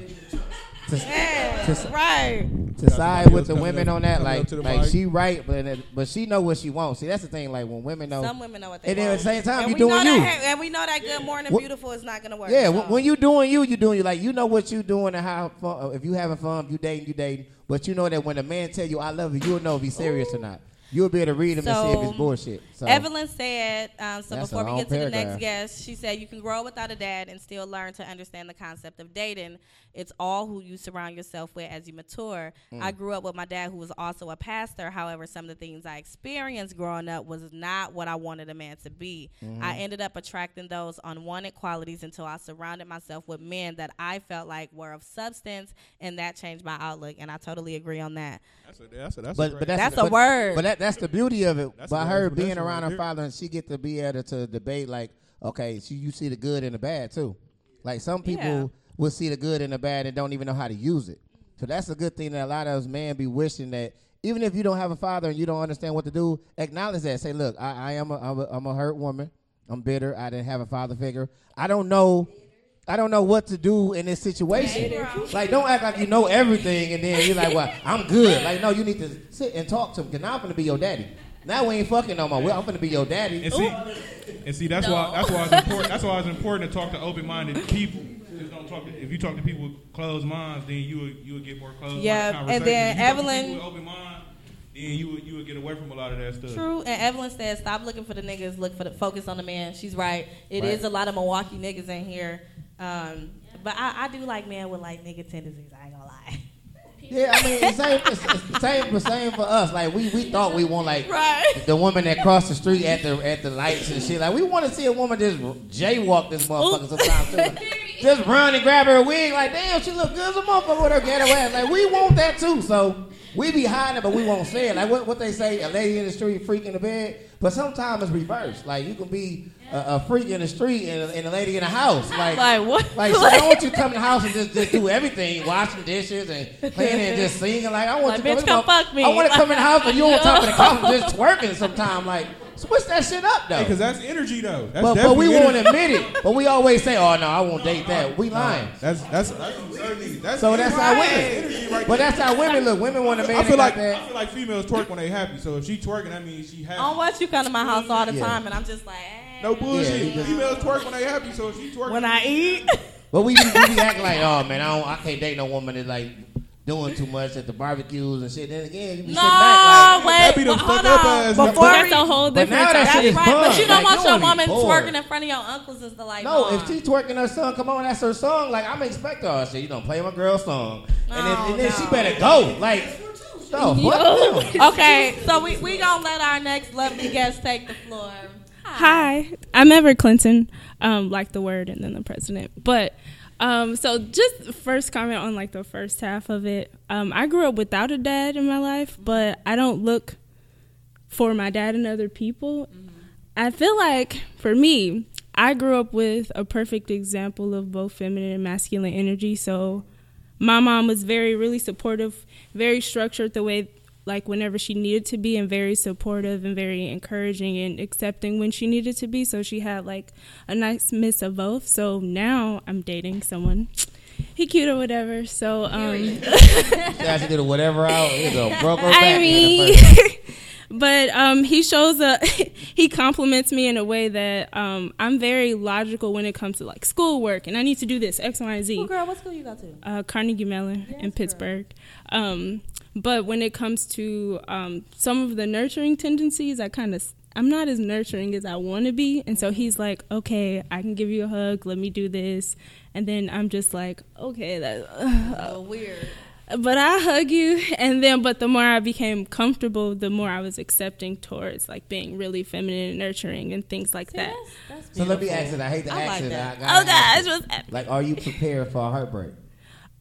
to, Yeah, to, right. to side with the women up- on that, like like mic. she right, but it, but she know what she wants. See, that's the thing. Like when women know, Some women know what they and then want. at the same time, and you we doing know you. That, and we know that good morning What- beautiful is not gonna work. Yeah, so. when, when you doing you, you doing you. Like you know what you doing and how fun. If you having fun, if you dating, you dating. But you know that when a man tell you I love you, you'll know if he's serious or not. You'll be able to read him and see if it's bullshit. So Evelyn said, um, so That's before we long get to the next guest, she said you can grow without a dad and still learn to understand the concept of dating. It's all who you surround yourself with as you mature. Mm. I grew up with my dad who was also a pastor. However, some of the things I experienced growing up was not what I wanted a man to be. Mm-hmm. I ended up attracting those unwanted qualities until I surrounded myself with men that I felt like were of substance, and that changed my outlook. And I totally agree on that. That's a, that's a, that's But a but great- that's, That's a but, word. But that that's the beauty of it. That's By her being that's around right her father, and she get to be able to debate like, okay, she you see the good and the bad too. Like some people Yeah. will see the good and the bad and don't even know how to use it. So that's a good thing that a lot of us men be wishing that even if you don't have a father and you don't understand what to do, acknowledge that. Say, look, I, I am a, I'm a I'm a hurt woman. I'm bitter. I didn't have a father figure. I don't know. I don't know what to do in this situation. Like, don't act like you know everything and then you're like, well, I'm good. Like, no, you need to sit and talk to him because now I'm going to be your daddy. Now we ain't fucking no more. Well, I'm going to be your daddy. And see, and see that's why that's why it's important. That's why it's important to talk to open-minded people. Just don't talk. To, if you talk to people with closed minds, then you would you would get more closed. Yeah, and conversations. then If you talk to Evelyn- with open mind, then you would you would get away from a lot of that stuff. True, and Evelyn said, "Stop looking for the niggas. Look for the focus on the man." She's right. It is Right. a lot of Milwaukee niggas in here, um, but I, I do like men with like nigga tendencies. I ain't gonna lie. Yeah, I mean, it's same, it's, it's the same, for us. Like we, we thought we want like Right. the woman that crossed the street at the at the lights and shit. Like we want to see a woman just jaywalk this motherfucker sometimes too. <laughs> Just run and grab her wig. Like damn, she look good as a motherfucker with her ghetto ass. Like we want that too. So we be hiding it, but we won't say it. Like what what they say, a lady in the street, freak in the bed. But sometimes it's reversed. Like you can be a, a freak in the street and a, and a lady in the house. Like Like what? like, <laughs> so I don't want you to come in the house and just, just do everything, washing dishes and cleaning and just singing. Like, I want Like, you to come come, fuck me. I want to come in the house and you on top of the <laughs> counter just twerking sometime. Like, switch that shit up, though. Because that's energy though. That's but, but we definitely won't admit it. But we always say, oh, no, I won't date that. We lying. That's that's that's, that's, that's So that's how women. right But there. that's how women look. Women want a man I feel like got I feel like females twerk when they happy. So if she twerking, that means she happy. I don't want you come to my house all the Yeah. time, and I'm just like, no bullshit. Yeah, females twerk when they happy. So if she twerking, when I eat. But we, be- we be acting like, oh, man, I, don't, I can't date no woman that's like doing too much at the barbecues and shit. Then again, you be no, sitting back like, wait, That be them well, hold up on. ass Before niggas. we, That's a whole But now that shit is That's right, but you don't Like, want your wanna woman bored. twerking in front of your uncles is the like No, nah. if she twerking her song, come on, that's her song. Like I'm expecting her. Say you don't play my girl's song, and, then, and then she better go. Like, no, fuck. <laughs> Okay, so we we gonna let our next lovely guest take the floor. Hi, I'm Ever Clinton, um, like the word and then the president. But um, so just first comment on like the first half of it. Um, I grew up without a dad in my life, but I don't look for my dad and other people. I feel like for me, I grew up with a perfect example of both feminine and masculine energy. So my mom was very really supportive, very structured the way like whenever she needed to be and very supportive and very encouraging and accepting when she needed to be. So she had like a nice mix of both. So now I'm dating someone. He cute or whatever. So um <laughs> She actually did a whatever out. You go, broke her back. I mean, <laughs> but um, he shows a <laughs> he compliments me in a way that um, I'm very logical when it comes to like schoolwork, and I need to do this X, Y, and Z. Oh, girl, what school you go to? Uh, Carnegie Mellon in Pittsburgh. Um, but when it comes to um, some of the nurturing tendencies, I kind of I'm not as nurturing as I want to be, and so he's like, "Okay, I can give you a hug. Let me do this," and then I'm just like, "Okay, that." Oh, weird. but I hug you, and then but the more I became comfortable, the more I was accepting towards like being really feminine and nurturing and things like that. That's, that's so let me ask it. I hate to I ask like it. that. I Oh gosh, ask it. what's Like, are you prepared for a heartbreak?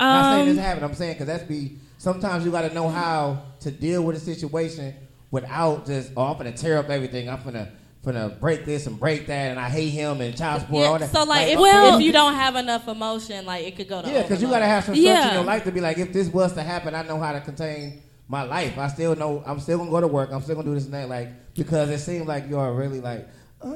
I'm not saying this um, happen. I'm saying because that's be sometimes you got to know how to deal with a situation without just oh I'm gonna tear up everything. I'm gonna gonna break this and break that, and I hate him and child support. all Yeah, that. so like, if, Well- if you don't have enough emotion, like it could go to Yeah, because you gotta have some Yeah. structure in your life to be like, if this was to happen, I know how to contain my life. I still know I'm still gonna go to work. I'm still gonna do this and that. Like because it seems like you're really like, uh,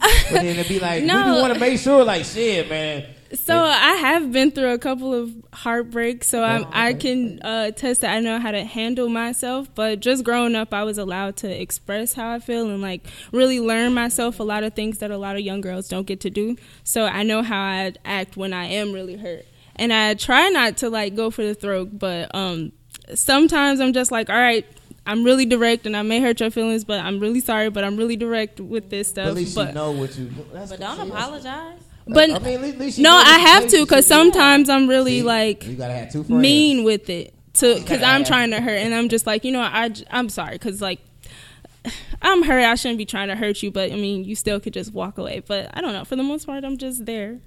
but then it'd be like, <laughs> No. we want to make sure, like, shit, man. So I have been through a couple of heartbreaks, so I'm, I can uh, attest that I know how to handle myself. But just growing up, I was allowed to express how I feel and like really learn myself a lot of things that a lot of young girls don't get to do. So I know how I act when I am really hurt, and I try not to like go for the throat. But um, sometimes I'm just like, all right. I'm really direct, and I may hurt your feelings, but I'm really sorry. But I'm really direct with this But stuff. at least but you know what you. That's But don't apologize. But I mean, at least- at least no, I have to because should- sometimes I'm really See, like you gotta have two mean with it to because I'm trying to hurt and I'm just like you know I j- I'm sorry because like I'm hurt I shouldn't be trying to hurt you but I mean you still could just walk away. But I don't know for the most part I'm just there.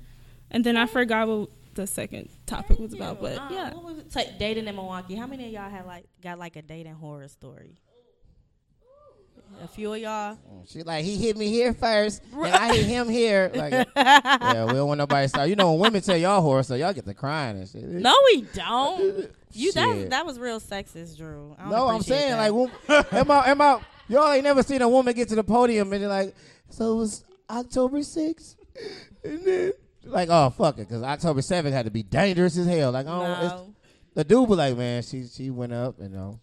And then I forgot what the second topic was about but Uh, yeah. what was it? Take dating in Milwaukee. How many of y'all had like got like a dating horror story? A few of y'all. Mm, she like he hit me here first, and I hit him here. <laughs> Like, yeah, we don't want nobody to start. You know, when women tell y'all horror, so y'all get to crying and shit. No, we don't. You that that was real sexist, Drew. I don't No, I'm saying that. like, wom- am I, am I, y'all ain't never seen a woman get to the podium and they're like, so it was October 6th, and then like, oh fuck it, because October 7th had to be dangerous as hell. Like, oh, No. the dude was like, man, she she went up, you know,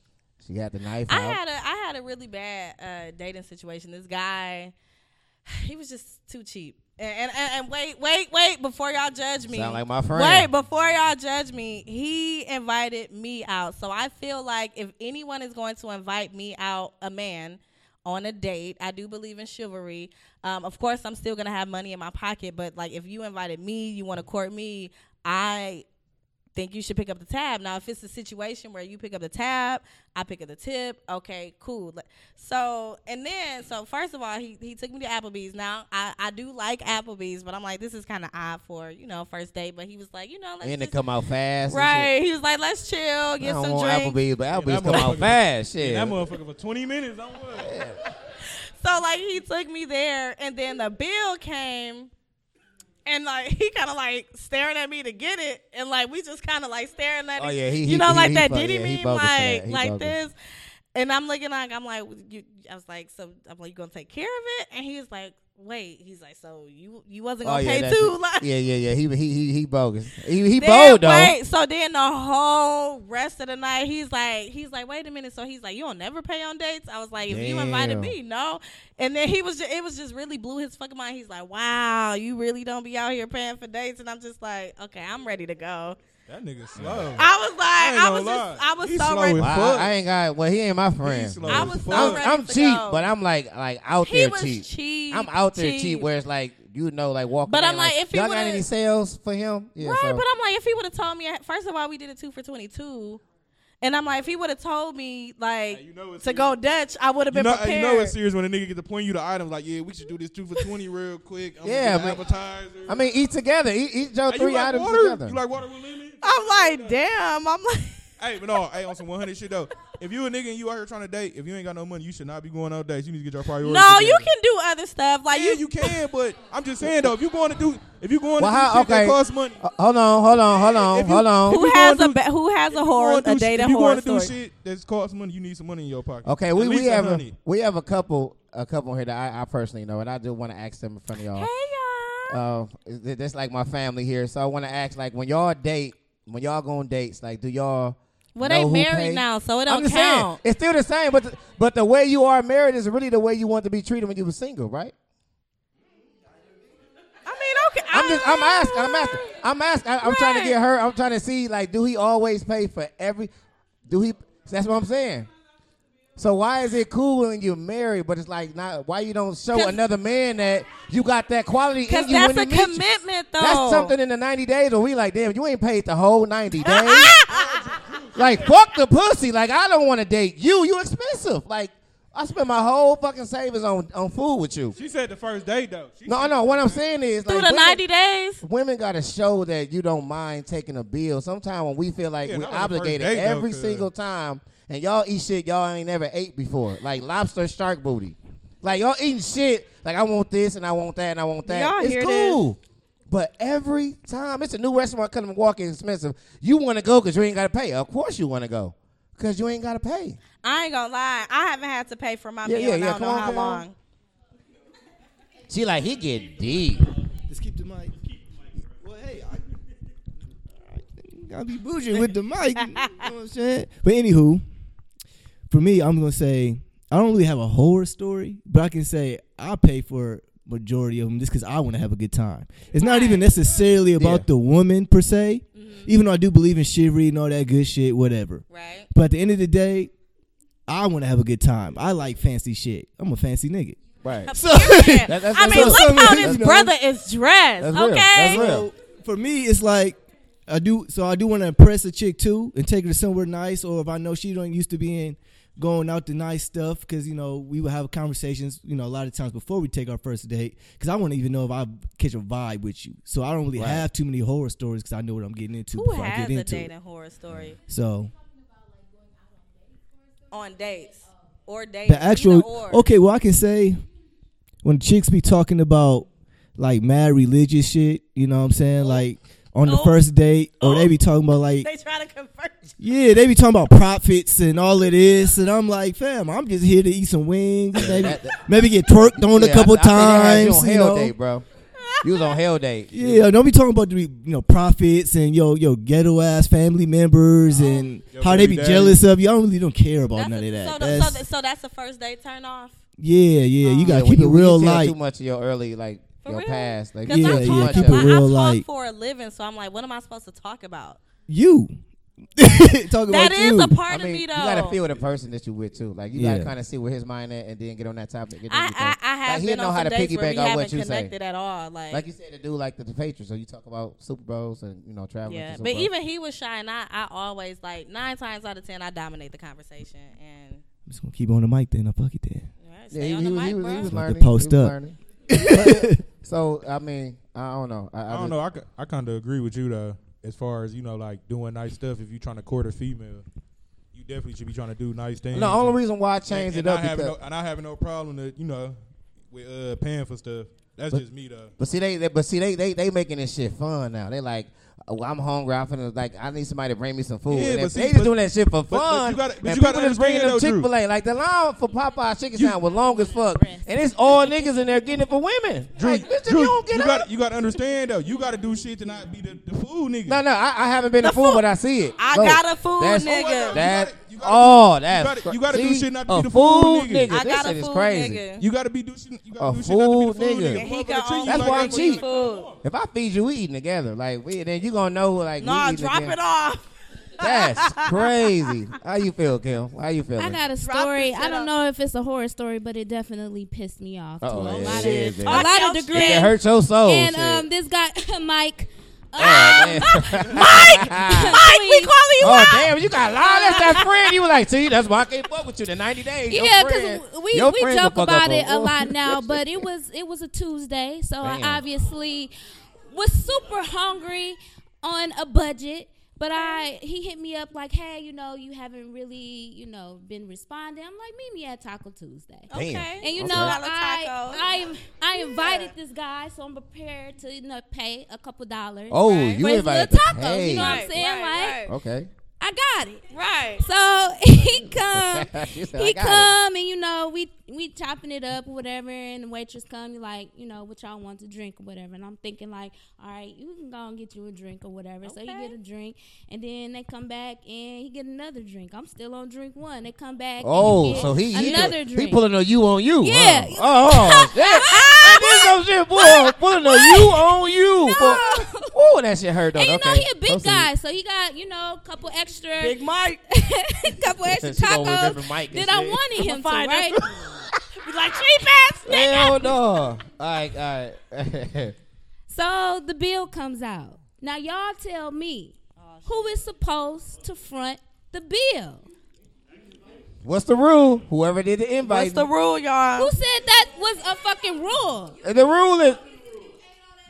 she got the knife I out. had a I had a really bad uh, dating situation. This guy, <sighs> he was just too cheap. And, and and wait, wait, wait! Before y'all judge me, Sound like my friend. Wait, before y'all judge me, he invited me out. So I feel like if anyone is going to invite me out, a man on a date, I do believe in chivalry. Um, of course, I'm still gonna have money in my pocket, but like if you invited me, you want to court me, I think you should pick up the tab. Now, if it's a situation where you pick up the tab, I pick up the tip. Okay, cool. So, and then, so first of all, he, he took me to Applebee's. Now, I, I do like Applebee's, but I'm like, this is kind of odd for, you know, first date. But he was like, you know, let's and it come out fast. right. He was like, let's chill, shit. get I don't some want drinks. Applebee's, but Applebee's that come out motherfucker- fast. Shit. That motherfucker for 20 minutes. I'm what? So like he took me there, and then the bill came, and like <laughs> he kind of like staring at me to get it, and like we just kind of like staring at Oh, it. yeah, he- you he- know, he- like that Diddy yeah, he meme, bogus for that. like like bogus. this. And I'm looking like I'm like you. I was like, so I'm like, you gonna take care of it? And he was like, wait. He's like, so you you wasn't Oh gonna yeah, pay too? <laughs> Like, yeah, yeah, yeah. He he he he bogus. He he then, bold though. Wait, so then the whole rest of the night, he's like, he's like, wait a minute. So he's like, you don't never pay on dates. I was like, if you invited me, no. And then he was, just, it was just really blew his fucking mind. He's like, wow, you really don't be out here paying for dates. And I'm just like, okay, I'm ready to go. That nigga slow. I was like, I I, gonna was lie. just, I was He so slow ready. as Well. I, I ain't got. Well, he ain't my friend. slow I as was fuck. so I'm, ready I'm to cheap, go. but I'm like like out He there was cheap. cheap, I'm out there cheap. cheap. where it's like you know, like walking. But I'm like, if he y'all got would've- any sales for him? Yeah, right, so- but I'm like, if he would have told me, first of all, we did a two for 22. And I'm like, if he would have told me, like, Hey, you know it's to go Dutch, I would have You been know, prepared. you know it's serious when a nigga get to point you the items like, yeah, we should do this two for twenty real quick. I'm Yeah, gonna man. get an appetizer. I mean, eat together. Eat, eat your Hey, three you like items water? together. You like water with lemon? I'm like, damn. I'm like, <laughs> Hey, but no, hey, on some 100 shit though. If you a nigga and you out here trying to date, if you ain't got no money, you should not be going on dates. You need to get your priorities. no, you can do other stuff. Like Yeah, you, you can, but I'm just saying though, if you going to do, if you going Well, to do how- shit okay. that costs money, Uh, hold on, hold on, hold on, you- hold on. who has gonna a do- ba- who has a if you horror, going to a do shit- dating if you going to do shit that costs money, you need some money in your pocket. Okay, At we, we have a, we have a couple a couple here that I, I personally know, and I do want to ask them in front of y'all. Hey y'all. Uh, it- that's like my family here, so I want to ask like when y'all date, when y'all go on dates, like do y'all? well, they married now, so it I'm don't saying, count. it's still the same, but the, but the way you are married is really the way you want to be treated when you were single, right? I mean, okay. I'm just I'm asking, I'm asking, I'm asking. I'm trying to get her. I'm trying to see like, do he always pay for every? Do he? That's what I'm saying. So why is it cool when you're married, but it's like not? Why you don't show another man that you got that quality in Because you that's when a he meet you? commitment, though. That's something in the 90 days where we like, damn, you ain't paid the whole 90 <laughs> days. like, fuck the pussy. Like, I don't want to date you. You expensive. Like, I spent my whole fucking savings on on food with you. She said the first day though. She No, no. What I'm saying is, Through like, the women- 90 days? Women got to show that you don't mind taking a bill. Sometimes when we feel like Yeah, we're that was the first obligated date, though, every cuz. single time, and y'all eat shit y'all ain't never ate before, like lobster shark booty. Like y'all eating shit, like I want this and I want that and I want that. Y'all it's hear cool. But every time it's a new restaurant coming and walking expensive, you want to go because you ain't got to pay. Of course you want to go because you ain't got to pay. I ain't gonna lie. I haven't had to pay for my Yeah, meal yeah, in I yeah. don't Come know on, how Cam. long. She like he get deep. Just keep the mic. Well, hey, I, I gotta be bougie with the mic. You know what I'm saying? <laughs> But anywho, for me, I'm gonna say I don't really have a horror story, but I can say I pay for majority of them just because I want to have a good time. It's not even necessarily about Yeah. the woman per se, mm-hmm. even though I do believe in chivalry and all that good shit, whatever. Right. But at the end of the day, I want to have a good time. I like fancy shit. I'm a fancy nigga. Right. <laughs> So, <laughs> That- that's- I mean, real. look how That's this real. brother is dressed. That's real. okay. That's real. So for me, it's like I do. So I do want to impress a chick too, and take her to somewhere nice. Or if I know she don't used to being going out to nice stuff, because you know we would have conversations. You know, a lot of times before we take our first date, because I want to even know if I catch a vibe with you. So I don't really Right. have too many horror stories because I know what I'm getting into Who before I has get a into dating it. horror story So on dates or dates? the actual or. okay, well I can say when chicks be talking about like mad religious shit, you know what I'm saying, like on the Oh. first date, or they be oh. talking about like They try to convert you. Yeah, they be talking about prophets and all of this, and I'm like, fam, I'm just here to eat some wings, maybe, that- that- maybe get twerked on Yeah, a couple I, I think they had you times. on You hell know? date, bro. You was on hell date. Yeah, don't be talking about the you know prophets and yo yo ghetto ass family members oh, and Yo, how they be daddy. jealous of you. I don't really don't care about That's none a- of that. So, That's, so, the, so that's the first date turn off. yeah, yeah, you oh, gotta Yeah, keep you- it real tell light. Too much of your early like For your real? past. Like, Because Yeah, I yeah, talk, keep I, it real I light. talk for a living, so I'm like, what am I supposed to talk about? You <laughs> talk about That is you. a part I of me me you gotta feel the person that you with too. Like you Yeah. gotta kind of see where his mind at, and then get on that topic. I, I, I have like, he'll been know on how some to dates where we piggyback on haven't what you say. connected at all. Like, Like you said, to do like the, the Patriots. So you talk about Super Bowls and you know traveling. yeah, but Bowls. even he was shy, and I, I always like nine times out of ten, I dominate the conversation, and I'm just gonna keep on the mic then. I fuck it then. all right, yeah, stay he, on the was, mic, he bro. he was About to learning. post he was up. <laughs> so I mean, I don't know. I, I, I don't know. I, I kind of agree with you though, as far as you know, like doing nice stuff. If you're trying to court a female, you definitely should be trying to do nice things. The only and- reason why I and- changed and it up having because, no, and I having no problem to you know with uh, paying for stuff. That's But- just me though. but see they, they but see they, they they making this shit fun now. They like. Oh, I'm hungry. I'm finna like. I need somebody to bring me some food. Yeah, And but see, they just but- doing that shit for but fun. you gotta- but and you people just bringing them Chick Fil A. Like the line for Popeye Chicken You- Sound was long as fuck, and it's all niggas in there getting it for women. Drew, like, bitch, if Drew, you don't get you up. got you got to understand though. You got to do shit to not be the, the fool nigga. No, no, I, I haven't been a fool, but I see it. I So, got a fool that's- nigga. Oh, that You gotta- oh, you that's gotta- you gotta do shit not to a be the fool fool nigga. I This shit is crazy. nigga. You got to be do shit. You A got to do shit not to be fool the fool nigga. nigga. he got treat all you That's why I'm cheap. If I feed you, we eating together. Like we, then you gonna know like Nah, we eating drop together. it off. That's <laughs> crazy. How you feel, Kim? How you feeling? I got a story. I don't up. know if it's a horror story, but it definitely pissed me off to Uh-oh, a yeah, lot it of is, a lot of your degrees. it hurts your soul. and um, this guy, <laughs> Mike. Oh, Um, damn. <laughs> Mike, <laughs> Mike, we calling you oh out. damn, you got a lot. That's that friend. You were like, see, that's why I can't fuck with you. The ninety days. Yeah, because we, your we joke will fuck up about it a lot now, but it was it was a Tuesday, so Damn. I obviously was super hungry on a budget. But I he hit me up like, hey, you know, you haven't really, you know, been responding. I'm like, meet me at Taco Tuesday. Damn. Okay. And you Okay. know, Dollar I tacos. I I invited this guy, so I'm prepared to you know pay a couple dollars. Oh, Right. you for his invited little the- tacos. Hey. You know what I'm saying? right, like, Okay. I got it. Right. So <laughs> he come, <laughs> said, he got it." come, and you know we we chopping it up or whatever, and the waitress come, you like, you know, what y'all want to drink or whatever, and I'm thinking like, all right, you can go and get you a drink or whatever. So you get a drink, and then they come back and he get another drink. I'm still on drink one. They come back. Oh, and he oh, get so he he, another he drink. pulling a you on you. Yeah. Huh? Oh, oh <laughs> shit. Ah, ah, shit, boy. <laughs> Pulling a you on you. No. Oh, that shit hurt though. and you okay. know he a big Proceed. guy, so he got you know a couple extra, Big Mike. <laughs> couple extra She gonna remember tacos Mike and that I wanted him to, right? <laughs> Be like cheap ass nigga. Hell no. All right, all right. So the bill comes out. Now y'all tell me oh, who is supposed to front the bill? What's the rule? Whoever did the invite. What's the rule, y'all? Who said that was a fucking rule? Uh, the rule is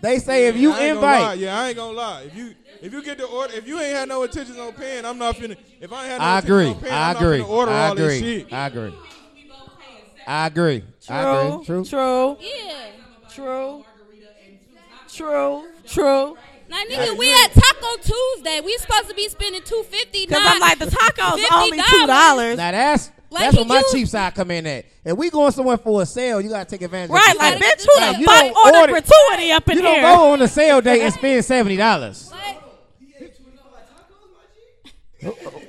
they say if you I ain't gonna lie. invite. Yeah, I ain't gonna lie. If you if you get the order, if you ain't had no intentions on paying, I'm not finna. If I ain't had no I intentions agree. on paying, I I'm agree. not finna order I all this agree. shit. I agree. I agree. I agree. True. True. Yeah. True. True. True. Now, nigga, we at Taco Tuesday. We supposed to be spending two fifty. Because I'm like, the tacos only $2. Now that's Like, that's where my you- cheap side come in at. If we going somewhere for a sale, you gotta take advantage. Right, of the like, sale. bitch, who Like, the you fuck don't ordered gratuity up in You here? don't go on a sale day and spend seventy dollars. <laughs>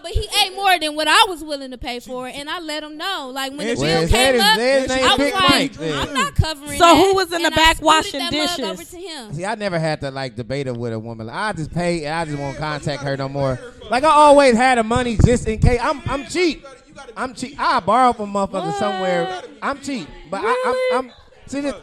No, but he ate more than what I was willing to pay for, it, and I let him know. Like when the bill came up, I was like, Mike. I'm not covering. So that. who was in the And I back scooted washing that mug dishes? Over to him. See, I never had to like debate it with a woman. I just pay and I just won't contact her no more. Like I always had the money just in case. I'm I'm cheap. I'm cheap. I borrow from motherfuckers somewhere. I'm cheap, but I, I'm, I'm see this.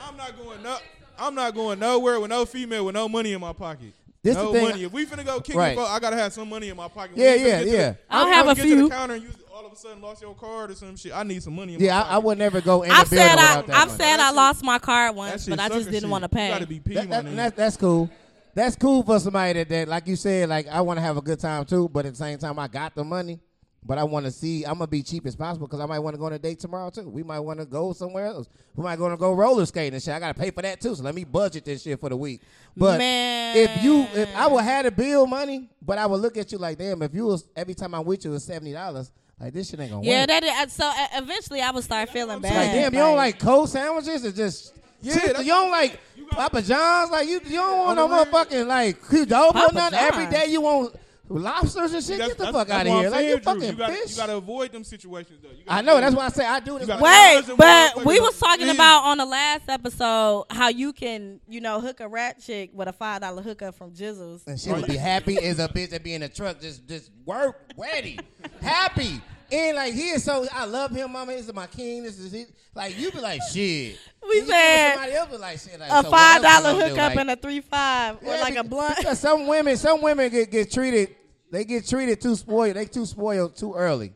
I'm not going no, I'm not going nowhere with no female with no money in my pocket. This no the thing- money. If we finna go kick Right. it, I gotta have some money in my pocket. Yeah, When we finna yeah, yeah. The, I'll when have we a get few. To the counter and you all of a sudden lost your card or some shit. I need some money. In Yeah, my I, pocket. I would never go in I've the building said I, without that I've money. said I lost my card once, but I just didn't want to You pay. gotta be P, That- my that- that's that's cool. That's cool for somebody that, that like you said, like I want to have a good time too, but at the same time I got the money, but I want to see. I'm gonna be cheap as possible because I might want to go on a date tomorrow too. We might want to go somewhere else. We might going to go roller skating and shit. I gotta pay for that too, so let me budget this shit for the week. But Man. if you, if I would have the bill money, but I would look at you like, damn, if you was every time I'm with you was seventy dollars, like this shit ain't gonna Yeah, work. that is. So uh, eventually, I would start feeling bad. Like, damn, you don't like cold sandwiches? Or just Yeah, you don't like Papa John's? Like you, you don't want no On the motherfucking like Qdoba or Papa nothing. Every John's. you want lobsters and shit. That's- Get the fuck out of here! I'm Like you saying, Drew. fucking you gotta, fish. You gotta avoid them situations though. You I know. That's them. why I say I do this. gotta- Wait, but we was talking leave. about on the last episode how you can, you know, hook a rat chick with a five dollar hookup from Jizzles. and she would be happy as a bitch that be in the truck, just just work ready, happy. And like he is so, I love him, mama. This is my king. This is it. Like you be like shit. We And said somebody else be like shit. Like, A so five else we dollar gonna do? hookup Like, and a three five, or Yeah, like a be- blunt. Because some women, some women get, get treated, they get treated too spoiled. They too spoiled too early,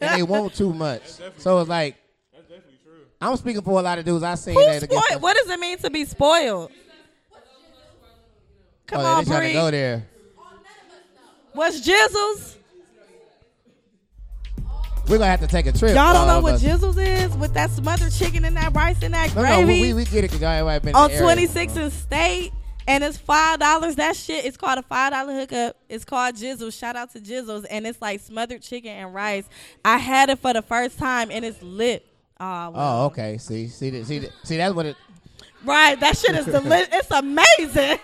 and they want too much. So it's like, That's definitely true. I'm speaking for a lot of dudes. I seen Who's that. against spoiled? What does it mean to be spoiled? Come oh, yeah, on, they trying to go there. What's Jizzles? We're gonna have to take a trip. Y'all don't know what us. Jizzles is with that smothered chicken and that rice and that No, no, we, we get it because y'all ain't been on 26 and State, and it's five dollars. That shit is called a five dollar hookup. It's called Jizzles. Shout out to Jizzles, and it's like smothered chicken and rice. I had it for the first time, and it's lit. Oh, Oh, okay. See, see, that- see, that- see. That's what it. right. That shit is delicious. <laughs> It's amazing.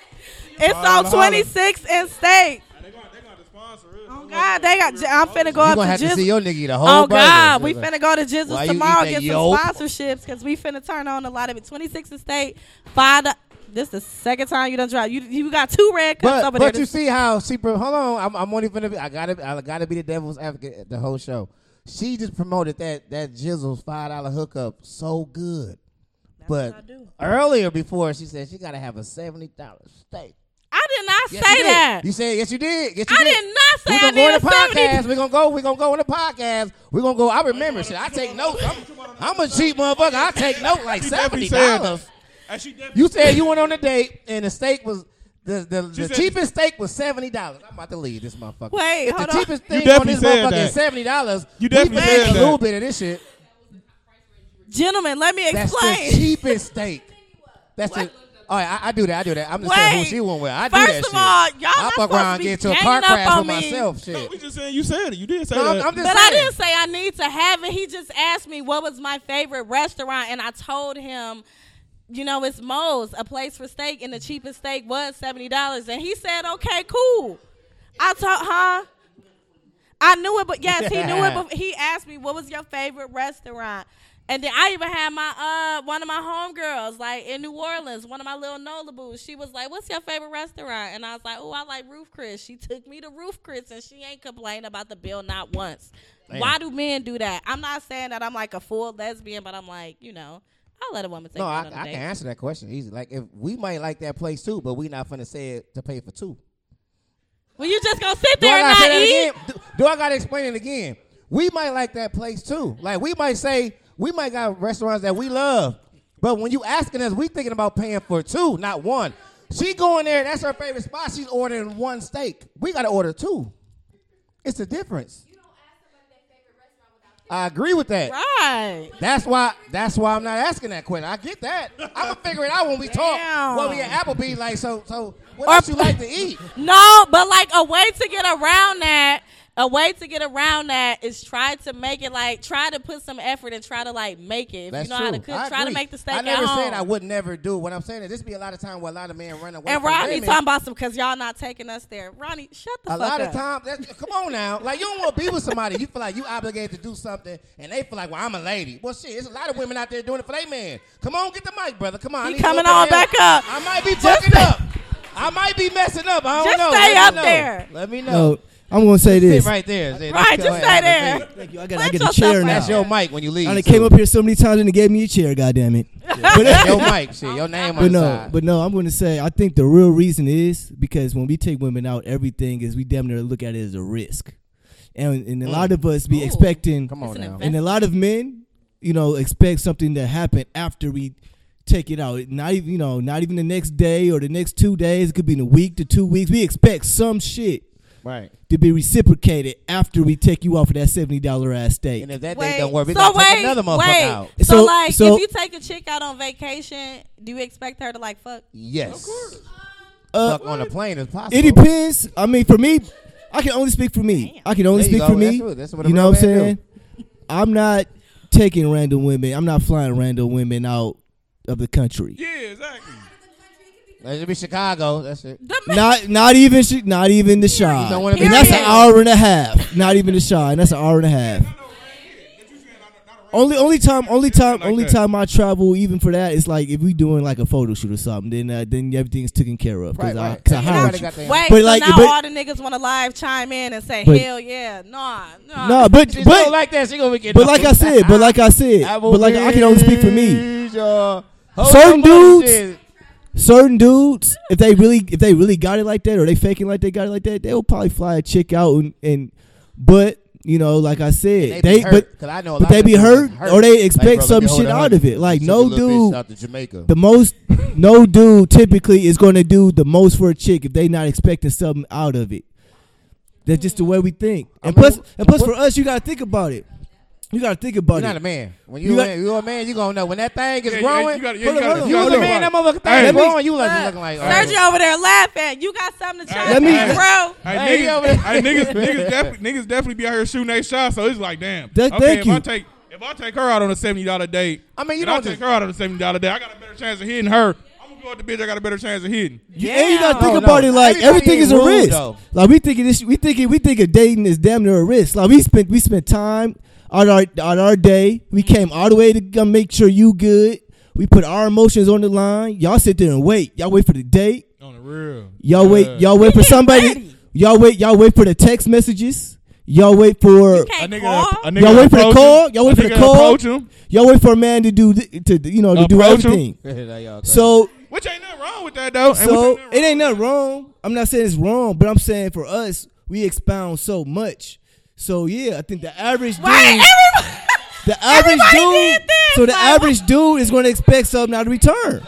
It's on 26 and State. They gonna, they gonna sponsor us. Oh God, they got. I'm finna go You up gonna to have to see your nigga eat a whole Oh burger. God, we Just finna go to Jizzles Why you eat tomorrow that get yolk? some sponsorships because we finna turn on a lot of it. 26 and State, five. do- This the second time you done drive. You you got two red cups But over there. but there. you see how she pro- hold on I'm, I'm only finna be I gotta I gotta be the devil's advocate at the whole show. She just promoted that that Jizzle's five dollar hookup so good, but what I do. earlier before she said she gotta have a seventy dollar steak. I did not Yes, say you did. that. You said yes you did. Yes you I did. did not say We're I gonna go need in a the podcast. We're gonna go. We're gonna go in the podcast. We're gonna go. I remember shit. I take notes. I'm, I'm a cheap motherfucker. I take notes like seventy dollars. that. And she definitely You said you went on a date and the steak was the the, She the said- cheapest steak was seventy dollars. I'm about to leave this motherfucker. Wait, if hold the on. cheapest You thing on this motherfucker that. is seventy dollars. You definitely we said paid a little bit of this shit. Gentlemen, let me That's explain. the cheapest steak. <laughs> That's the. All right, I, I do that. I do that. I'm just saying who she went with. I do First that of shit. all, y'all I not fuck supposed around to and be get into a ganging car up crash on with me. myself. No, we just saying you said it. You did say No, I'm, that. I'm just But I saying. didn't say I need to have it. He just asked me what was my favorite restaurant, and I told him, you know, it's Moe's, a place for steak, and the cheapest steak was seventy dollars. And he said, "Okay, cool." I told, huh? I knew it, but yes, he knew it. <laughs> But he asked me, "What was your favorite restaurant?" And then I even had my uh one of my homegirls like in New Orleans, one of my little Nolaboos. She was like, "What's your favorite restaurant?" And I was like, "Oh, I like Ruth's Chris." She took me to Ruth's Chris, and she ain't complained about the bill not once. Why do men do that? I'm not saying that I'm like a full lesbian, but I'm like, you know, I'll let a woman take No, me I, on a I date. can answer that question easy. Like if we might like that place too, but we not finna say it to pay for two. Well, you just gonna sit Do there and not eat? Do, do I gotta explain it again? we might like that place too. Like we might say we might got restaurants that we love, but when you asking us, we thinking about paying for two, not one. She going there, that's her favorite spot. She's ordering one steak. We gotta order two. It's a difference. You don't ask about their favorite restaurant without. I agree with that. Right. That's why. That's why I'm not asking that question. I get that. I'm gonna figure it out when we talk. Damn. When we at Applebee's, like so. So what Or- else you like to eat? <laughs> No, but like a way to get around that, a way to get around that is try to make it like try to put some effort and try to like make it. If That's you know true. how to cook, I try to make the steak I never at home. said I would never do. What I'm saying is, this be a lot of time where a lot of men run away. and from Ronnie women. talking about some because y'all not taking us there. Ronnie, shut the a fuck up. A lot of times, that's, come on now. Like you don't want to be with somebody. You feel like you obligated to do something, and they feel like, well, I'm a lady. Well, shit, there's a lot of women out there doing it for their man. Come on, get the mic, brother. Come on. I He need to go coming to on back up. I might be Just fucking up. I might be messing up. I don't Just know. stay Let me up know. there. Let me know. No, I'm gonna say Sit this. right there. Say, Right, let's just ahead, stay have a there. Thank you. I got, I Plant get a chair right now. That's your mic when you leave. I done too. came up here so many times and they gave me a chair. God damn it. That's your mic. Shit, your name on But the no, side. but no, I'm going to say I think the real reason is because when we take women out, everything is we damn near look at it as a risk, and and a lot mm. of us be Ooh. expecting, Come on It's an now. and a lot of men, you know, expect something to happen after we take it out. Not even you know, not even the next day or the next two days. It could be in a week to two weeks. We expect some shit Right. to be reciprocated after we take you off of that seventy dollar ass steak. And if that Wait, date don't work, we so gotta wait, take another motherfucker wait. out. So, So- like, so- if you take a chick out on vacation, do you expect her to like fuck? Yes. Uh, Fuck on a plane is possible. It depends. I mean, for me, I can only speak for me. I can only speak go. for That's me. true. That's what you know what I'm man saying? I'm not taking random women. I'm not flying random women out of the country. Yeah, exactly. Let it be Chicago. That's it. The Not not even sh- not even the shy. don't wanna be And that's an Period. hour and a half. Not even the shy. And that's an hour and a half. Only only time only time Like only that. time I travel even for that is like if we doing like a photo shoot or something then uh, then everything's taken care of Right, because I, right. 'cause I Everybody hired you. got their- Wait, But so like- now but- all the niggas want to live chime in and say, But- hell yeah, nah, nah. No, but She but don't like that. She gonna be getting. But like I said, but like I said, but like I can only speak for me. Certain Certain dudes- Certain dudes, if they really if they really got it like that or they faking like they got it like that, they'll probably fly a chick out and, and but you know, like I said, they, but because I know a but lot they be hurt, hurt. or they Like, expect bro, some shit out of it. Like Took no a little bitch dude, Jamaica. the most no dude typically is going to do the most for a chick if they not expecting something out of it. That's just the way we think. I And mean, plus, and plus what- for us, you got to think about it. You got to think about it. You're not a man. When you, You a got- man, you're a man, you gonna know when that thing is Yeah, yeah, growing. you gotta- yeah, you gotta- you you gotta a man, that motherfucker thing Hey, is let me- growing. You like, Look, looking like Sergio over there laughing. You got something to try Let to me- bro. Hey, Hey, niggas, hey, niggas, niggas, <laughs> definitely, niggas definitely be out here shooting their shots. So it's like, damn. Th- okay, thank if you. I take if I take her out on a seventy dollar date, I mean, you don't take just- her out on a seventy dollar date, I got a better chance of hitting her. I'm gonna go with the bitch. I got a better chance of hitting. You- and you gotta think oh, No, about no. it like Everybody everything is a rude, risk. though. Like we thinking this, we thinking we think dating is damn near a risk. Like we spent we spent time on our on our day. We mm-hmm. came all the way to come make sure you good. We put our emotions on the line. Y'all sit there and wait. Y'all wait for the date. On the real. Y'all wait. Yeah. Y'all wait for somebody. ready. Y'all wait. Y'all wait for the text messages. Y'all wait for. A nigga, call. a nigga Y'all wait for the call? him. Y'all wait A for the call? Him. Y'all wait for a man to do th- to you know to do Approach him. everything. <laughs> So Which ain't nothing wrong with that though. So which it ain't nothing wrong. I'm not saying it's wrong, but I'm saying for us, we expound so much. So yeah, I think the average dude, Why everybody? <laughs> the average dude, so the like, average dude is going to expect something out of return.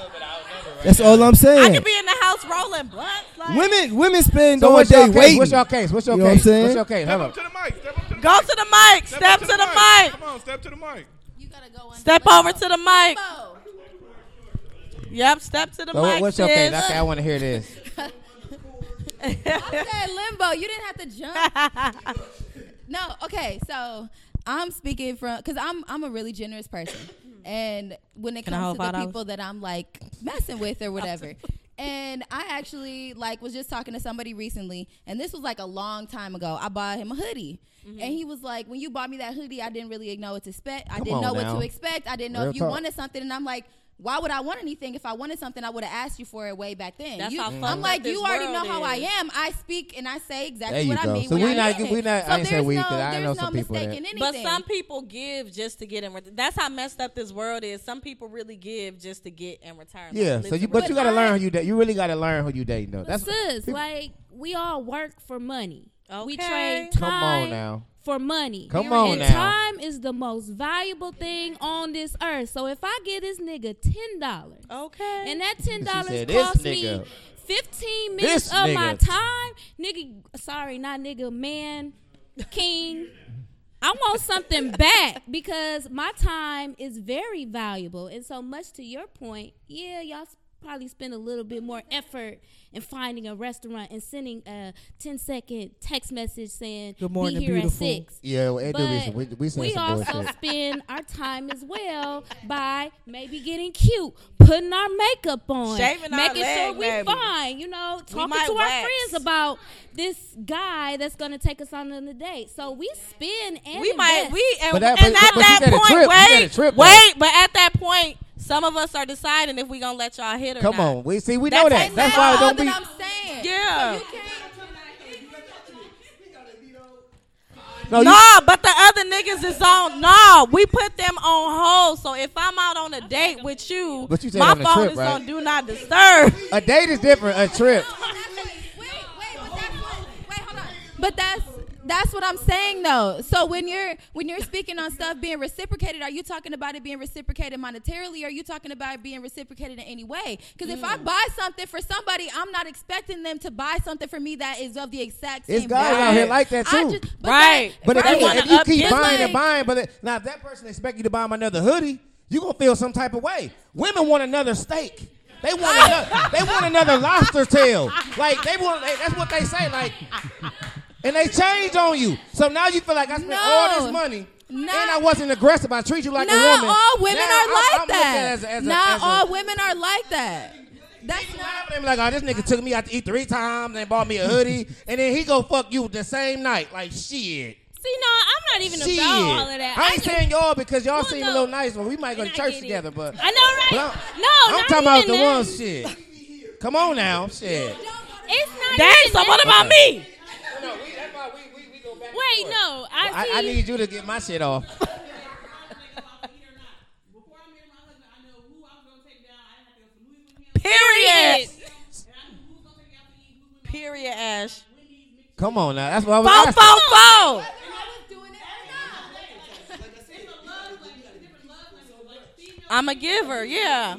That's all I'm saying. I saying. could be in the house rolling blunts. Like, Women, women spend So all what's day your waiting. What's your case? What's your You know what I'm case? saying? What's your case? Step Hold up up. to the mic. Step up to the Go to the mic. Step Step up to the mic. Come on, step to the mic. You gotta go on. Step over to the mic. Yep, step to the So mic. what's your case? Okay, I want to hear this. <laughs> I said limbo. You didn't have to jump. <laughs> no, okay. So I'm speaking from because I'm I'm a really generous person, <coughs> and when it Can I comes hold to the five dollars? people that I'm like messing with or whatever. And I actually like was just talking to somebody recently, and this was like a long time ago. I bought him a hoodie, Mm-hmm. and he was like, "When you bought me that hoodie, I didn't really know what to expect. I didn't on know what to expect. I didn't know Real if you talk. wanted something." And I'm like, "Why would I want anything? If I wanted something, I would have asked you for it way back then." That's You- how mm-hmm. fucked I'm like, "You already know world how I am. I speak and I say exactly There you what I go. mean. So when we I not- we it. not- So I ain't say there's we, no, 'cause I there's know no people that- anything. But some people give just to get in return. That's how messed up this world is. Some people really give just to get in return. like, Yeah. So you, literally. but you gotta I- learn who you date. You really gotta learn who you dating though. But That's sis, people- like we all work for money. We Okay. trade Come on now. For money. Come on and now. time is the most valuable thing on this earth. So if I give this nigga ten dollars, Okay. and that ten dollars said, "This cost me fifteen minutes This of my time, nigga. Sorry, not nigga, man, king. I want something back because my time is very valuable. And so much to your point, yeah, y'all s- probably spend a little bit more effort in finding a restaurant and sending a 10 second text message saying, Good morning, be here beautiful." at 6. Yeah, well, it do But we we send we some also bullshit. <laughs> spend our time as well by maybe getting cute, putting our makeup on, Shaving our making sure we maybe. fine, you know, talking might to our friends about this guy that's gonna take us on a date. So we spend and we might we and, But that- and but- at but you that point, trip. Wait, trip, wait, but at that point, some of us are deciding if we gonna let y'all hit or Come not. on, we see we That know that. That's why it don't be. that I'm saying. Yeah. So you can't- No, you, No, but the other niggas is on. No, we put them on hold. So if I'm out on a date with you, But you said my on a phone trip, is right? on do not disturb. a date is different. A trip. Wait, wait, but that's wait, hold on. but that's what, wait, hold on. But that's that's what I'm saying though. So when you're when you're speaking on stuff being reciprocated, are you talking about it being reciprocated monetarily, or are you talking about it being reciprocated in any way? Because if Mm. I buy something for somebody, I'm not expecting them to buy something for me that is of the exact same. It's guys value. out here like that too. just- but Right. that- But if, right. you, if you keep buying like- and buying, but it, now if that person expect you to buy them another hoodie, you gonna feel some type of way. Women want another steak. They want another. They want another lobster tail. Like they want. They, that's what they say. Like, and they change on you. So now you feel like I spent all this money. Not- and I wasn't aggressive. I treat you like a woman. Not all women Now are I'm- like I'm that. as a- as not a- all women are like that. That's not. They be like, oh, this nigga took me out to eat three times and bought me a hoodie, <laughs> and then he go fuck you the same night. Like shit. See, no, I'm not even Shit. about all of that. I ain't get- saying y'all because y'all Well, seem no. a little nice. Well, we might go to church get it. together, but I know, right? but I'm, no, I'm not talking about the that. ones shit. Come on now, shit. It's not Dang, even so that. what about me? Wait, no, I I, see. I need you to get my shit off. <laughs> Period. Period, Ash. Come on now, that's what I was Four, asking. four, four. I'm a giver, yeah.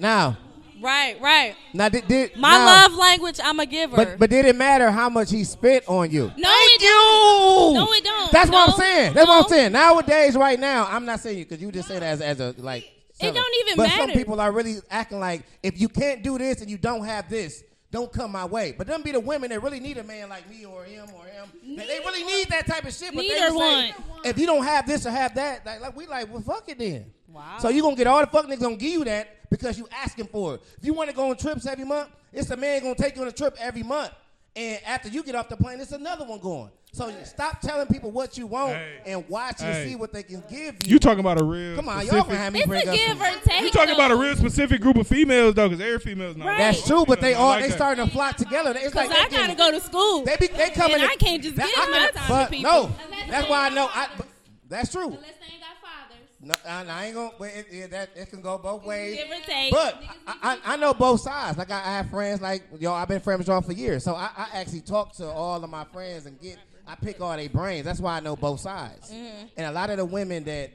Now, Right, right. now did, did My now, love language, I'm a giver. But but did it matter how much he spent on you? no, it You. don't. No, it don't. That's what I'm saying. That's what I'm saying. Nowadays, right now, I'm not saying you because you just said as as a like. seller. don't even matter. but some people are really acting like if you can't do this and you don't have this, don't come my way. But them be the women that really need a man like me or him or him. They- They really need that type of shit. But they Neither just say, one. if you don't have this or have that, like, like we like, well, fuck it then. Wow. So you gonna get all the fuck niggas gonna give you that because you asking for it. If you want to go on trips every month, it's a man gonna take you on a trip every month. And after you get off the plane, it's another one going. So stop telling people what you want Hey. and watch and Hey. see what they can give you. You talking about a real Come on, y'all gonna have me It's bring a up give or take. You talking about a real specific group of females though, because every female's not. Right. That's true, but they Females all like they starting to flock together. It's Cause like I gotta go to school. They be they coming. And to- I can't just that- give I my time to people. No, that's why I ain't know. got I, fathers. but that's true. Unless they ain't got fathers. No, I, ain't gonna. But it, it, that it can go both ways. But I, I, I know both sides. Like I, I have friends like yo. I've been friends with y'all for years, so I, I actually talk to all of my friends and get. I pick all their brains. That's why I know both sides. Mm-hmm. And a lot of the women that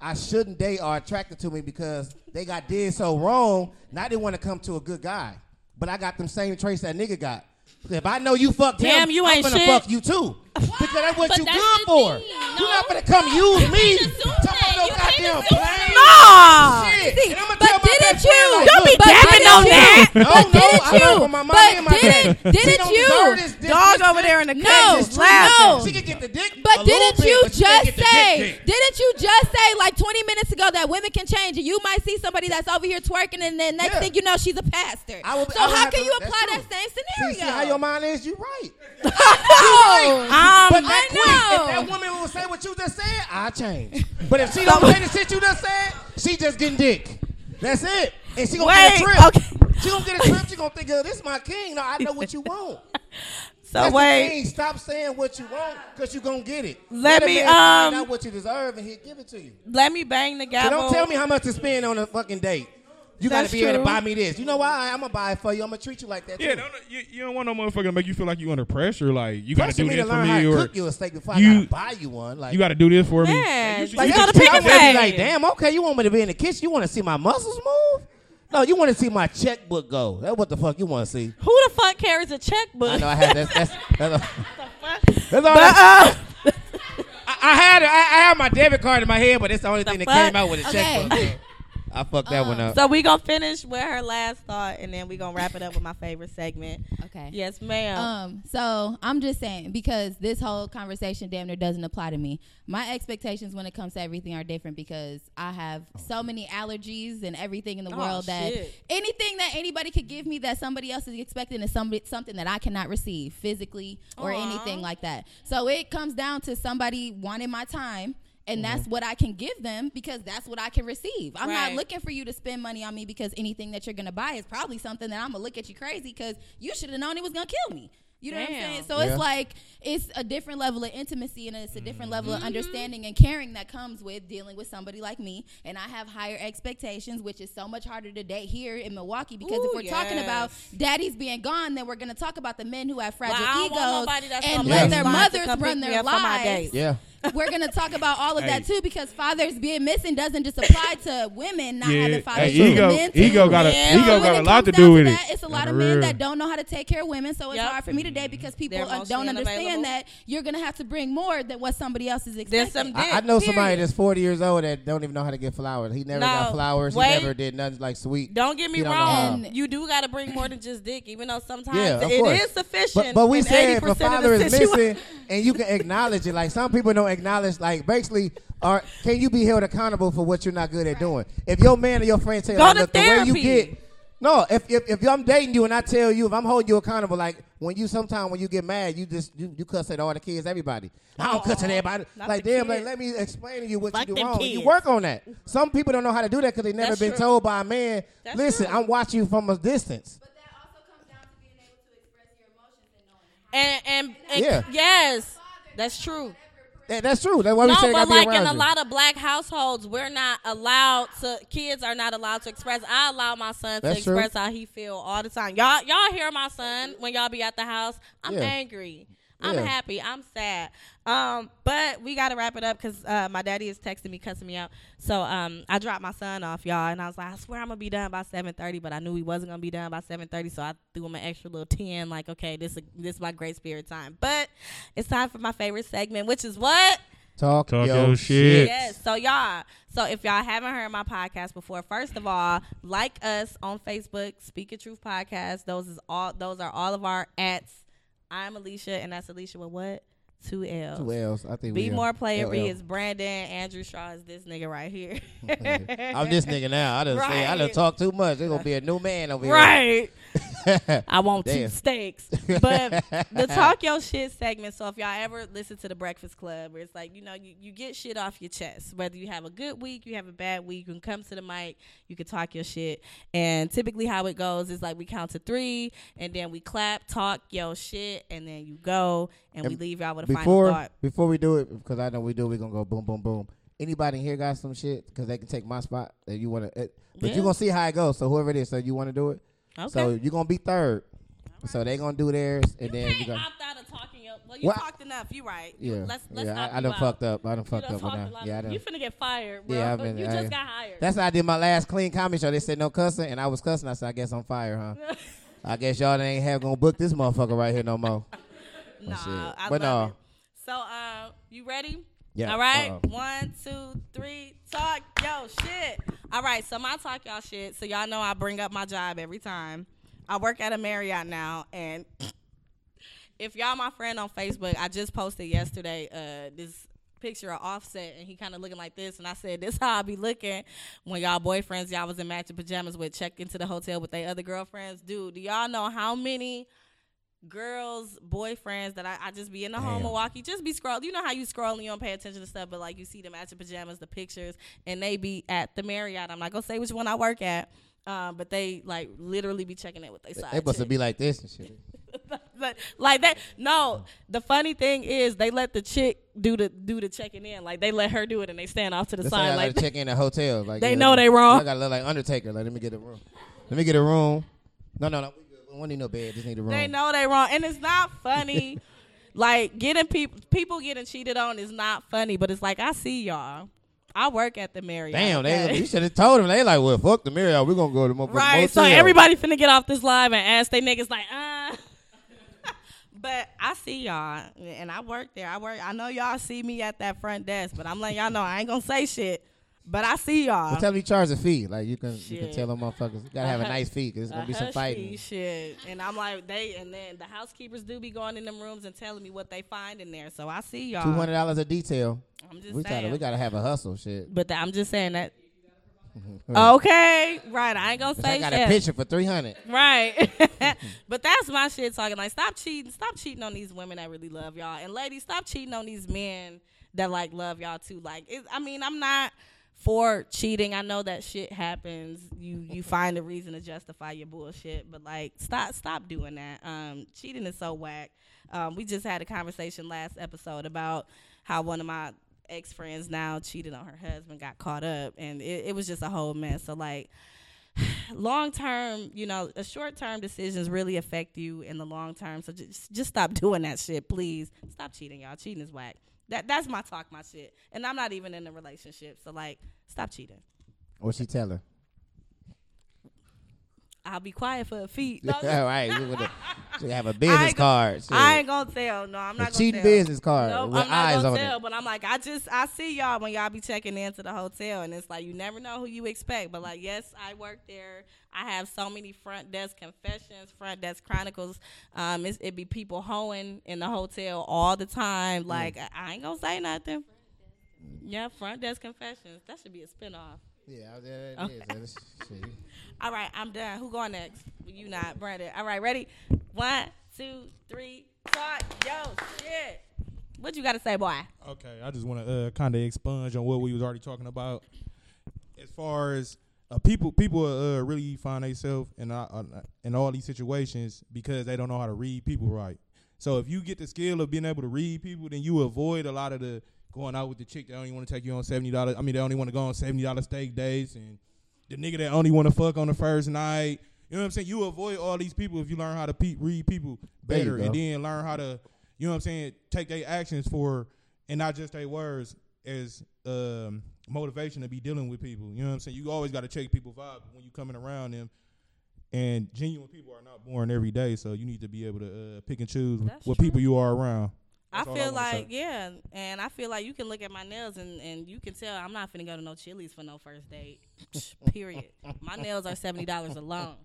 I shouldn't date are attracted to me because they got did so wrong. Now they want to come to a good guy, but I got them same traits that nigga got. If I know you fucked Damn, him, you I'm ain't gonna shit. fuck you too. Because that's what But you that's good for. thing. You're not gonna come use You me. can't assume Talk that. about no goddamn assume plane. No. Shit. See, And I'ma but tell my didn't you? like, Don't be look, But dapping on that. No, But no, didn't I heard you? from my mama But and my didn't dad. Didn't don't you? deserve this, this, Dog this, over there in the No, cut this, just laughing. no. She can get the dick. But didn't you but just get the dick say? Didn't you just say like 20 minutes ago that women can change, and you might see somebody that's over here twerking, and then next thing you know, she's a pastor. So how can you apply that same scenario? see how your mind is? You right. <laughs> Um, But that I quick, if that woman will say what you just said, I change. <laughs> But if she don't say the shit you just said, she just getting dick. That's it. And she gonna get a trip. okay. She gonna get a trip. She gonna think, "Yo, this is my king. No, I know what you want. <laughs> so That's wait. Stop saying what you want because you gonna get it. Let a me, man find um, out what you deserve and he'll give it to you. Let me bang the So gavel. don't tell me how much to spend on a fucking date. You got to be able to buy me this. You know why? I'm gonna buy it for you. I'm gonna treat you like that. Yeah, too. don't, you, you don't want no motherfucker to make you feel like you under pressure. Like you got to do this for me, or cook you a steak before you- I gotta buy you one. Like you got to do this for me. Man, Like, you Like, gotta you pick a should. Like, damn, okay, you want me to be in the kitchen? You want to see my muscles move? No, you want to see my checkbook go. That's what the fuck you want to see. Who the fuck carries a checkbook? I know I had that's that's <laughs> that's, that's all. But, that- uh, <laughs> I, I had I, I had my debit card in my head, but it's the only thing that came out with a Okay. checkbook. So I fucked that one up. so we gonna finish with her last thought, and then we gonna wrap it up with my favorite segment. Okay. Yes, ma'am. Um, so I'm just saying because this whole conversation damn near doesn't apply to me. My expectations when it comes to everything are different because I have so many allergies and everything in the Oh, world that shit. anything that anybody could give me that somebody else is expecting is somebody something that I cannot receive physically or Aw. anything like that. So it comes down to somebody wanting my time. And Mm-hmm. that's what I can give them because that's what I can receive. I'm not looking for you to spend money on me because anything that you're gonna buy is probably something that I'm gonna look at you crazy because you should have known it was gonna kill me. You know what I'm saying? So Yeah. it's like it's a different level of intimacy and it's a different level Mm-hmm. of understanding and caring that comes with dealing with somebody like me. And I have higher expectations, which is so much harder to date here in Milwaukee because Ooh, if we're talking about yes. daddies being gone, then we're going to talk about the men who have fragile Well, I don't want egos and let bring their mothers run their up for my lives. yeah. <laughs> We're gonna talk about all of that too because fathers being missing doesn't just apply to women not Yeah, having hey, fathers. ego- men too. ego got a- And ego when got a lot to do with that, it. It's a lot of men real. that don't know how to take care of women, so it's Yep. hard for me today because people They're uh, don't understand unavailable. that you're gonna have to bring more than what somebody else is There's expecting. some I, I know somebody that's 40 years old that don't even know how to get flowers. He never No, got flowers. wait. He never did nothing like sweet. Don't get me He don't wrong. You do got to bring more than just dick, even though sometimes Yeah, it course. is sufficient. But, but we in said if 80% a of father the is missing and you can acknowledge it, like some people don't acknowledge, like basically, or can you be held accountable for what you're not good at doing? If your man or your friend tell you, Go like, to look, the way you therapy. get, no, if, if if I'm dating you and I tell you, if I'm holding you accountable, like when you sometimes when you get mad, you just you, you cuss at all the kids, everybody. I don't cuss at everybody. Like the damn, like let me explain to you what Fuck you do them wrong. You work on that. Some people don't know how to do that because they never That's been true. told by a man. That's Listen, true. I'm watching you from a distance. But that also comes down to being able to express your emotions and knowing how. and and, and Yeah. yes, that's true. That- that's true. That's why we no, say but like in around a lot of black households, we're not allowed to. Kids are not allowed to express. I allow my son to That's true. express how he feel all the time. Y'all, y'all hear my son when y'all be at the house. I'm Yeah. angry. I'm Yeah. happy. I'm sad. Um, but we gotta wrap it up because uh, my daddy is texting me, cussing me out. So um, I dropped my son off, y'all, and I was like, I swear I'm gonna be done by 7:30, but I knew he wasn't gonna be done by 7:30, so I threw him an extra little 10. Like, okay, this this is my great spirit time. But it's time for my favorite segment, which is what. Talk, Talk your, your shit. Yes. So y'all, so if y'all haven't heard my podcast before, first of all, like us on Facebook, Speak Your Truth Podcast. Those is all those are all of our ats. I'm Allicia and that's Allicia with what? Two L's. Two L's. I think Be more player B is Brandon. Andrew Shaw is this nigga right here. <laughs> I'm this nigga now. I done <laughs> say I Right. talk too much. There's gonna be a new man over here. Right. <laughs> I want two steaks. <laughs> But the talk your shit segment. So if y'all ever listen to the Breakfast Club, where it's like you know you, you get shit off your chest, whether you have a good week, you have a bad week, you can come to the mic, you can talk your shit. And typically how it goes is like we count to three, and then we clap, talk your shit, and then you go, and, we leave y'all with a Before final thought. before we do it, because I know we do, we're gonna go boom boom boom. Anybody here got some shit? Because they can take my spot. That you want to, eh, but Yeah. you gonna see how it goes. So whoever it is, so you want to do it. Okay. So you're gonna be third. So they gonna do theirs, and then you can't go. opt out of talking your. Well, you Well, talked enough. You right. You- Yeah, Let's let's yeah. I, I done out. fucked up. I done fucked done up with talked that. Yeah, I done. You finna get fired, bro. Yeah, I've been. you I- just got hired. That's how I did my last clean comedy show. They said no cussing, and I was cussing. I said, I guess I'm fired, huh? <laughs> I guess y'all ain't have gonna book this motherfucker right here no more. <laughs> Nah. I But no. it. So, uh, you ready? Yeah, All right. One, two, three. Talk yo shit. All right. So my talk y'all shit. So y'all know I bring up my job every time. I work at a Marriott now, and if y'all my friend on Facebook, I just posted yesterday uh this picture of Offset, and he kind of looking like this, and I said this how I be looking when y'all boyfriends y'all was in matching pajamas with check into the hotel with their other girlfriends. Dude, do y'all know how many? Girls, boyfriends that I, I just be in the home Damn. Milwaukee, just be scroll. You know how you scroll and you don't pay attention to stuff, but like you see them the matching pajamas, the pictures, and they be at the Marriott. I'm not gonna say which one I work at, um, but they like literally be checking it with their side. They supposed to be like this and shit. <laughs> But, like that. No, the funny thing is they let the chick do the do the checking in. Like they let her do it and they stand off to the That's side. Like like check in at hotel. Like <laughs> They yeah, know me- they wrong. I gotta look like Undertaker. Like let me get a room. Let me get a room. No, no, no. We good. We don't no bed. Just need a room. they know they wrong, and it's not funny. <laughs> like getting people people getting cheated on is not funny, but it's like I see y'all. I work at the Marriott. Damn, they you should have told them. They like, well, fuck the Marriott. We're gonna go to the motherfucking Right. So everybody finna get off this live and ask they niggas like, uh. <laughs> but I see y'all, and I work there. I work. I know y'all see me at that front desk, but I'm letting y'all know I ain't gonna say shit. But I see y'all. Well, tell me charge a fee. Like you can, you can tell them motherfuckers. You gotta have a nice fee because it's gonna A be some fighting. fee Shit. And I'm like, they, and then the housekeepers do be going in them rooms and telling me what they find in there. So I see y'all. Two hundred dollars a detail. I'm just we saying. gotta, we gotta have a hustle. Shit. But th- I'm just saying that. <laughs> Okay, right. I ain't gonna say I got shit. a picture for three hundred. Right. <laughs> <laughs> but that's my shit talking. Like, stop cheating. Stop cheating on these women that really love y'all. And ladies, stop cheating on these men that like love y'all too. Like, it, I mean, I'm not for cheating. I know that shit happens. You you find a reason to justify your bullshit. But like, stop stop doing that. Um, cheating is so whack. Um, we just had a conversation last episode about how one of my ex friends now cheated on her husband, got caught up, and it, it was just a whole mess. So like <sighs> long term, you know, short term decisions really affect you in the long term. So just just stop <laughs> doing that shit, please. Stop cheating, y'all. Cheating is whack. That that's my talk, my shit. And I'm not even in a relationship, so like, stop cheating. What she tell her? I'll be quiet for a feet. <laughs> No, All right, we <laughs> have a business go- card. Shit. I ain't gonna tell. No, I'm A not gonna tell. business card Nope, with I'm not eyes gonna on tell. it. But I'm like, I just I see y'all when y'all be checking into the hotel, and it's like you never know who you expect. But like, yes, I work there. I have so many front desk confessions, front desk chronicles. Um, it be people hoeing in the hotel all the Mm. time. Like, I, I ain't gonna say nothing. Yeah, front desk confessions. That should be a spinoff. Yeah, there it okay. is. All right, I'm done. Who going next? You not, Brandon. All right, ready? One, two, three, talk. Yo, shit. What you got to say, boy? Okay, I just want to uh, kind of expunge on what we was already talking about. As far as uh, people, people uh, really find themselves in uh, uh, in all these situations because they don't know how to read people right. So if you get the skill of being able to read people, then you avoid a lot of the going out with the chick that only want to take you on seventy dollars. I mean, they only want to go on seventy dollars steak dates, and the nigga that only want to fuck on the first night. You know what I'm saying? You avoid all these people if you learn how to pe- read people better, and then learn how to, you know what I'm saying, take their actions for, and not just their words as um, motivation to be dealing with people. You know what I'm saying? You always got to check people vibe when you coming around them. And genuine people are not born every day, so you need to be able to uh, pick and choose That's what true. people you are around. I That's all feel wanna say. like yeah, and I feel like you can look at my nails and, and you can tell I'm not finna go to no Chili's for no first date. <laughs> Period. My nails are seventy dollars alone.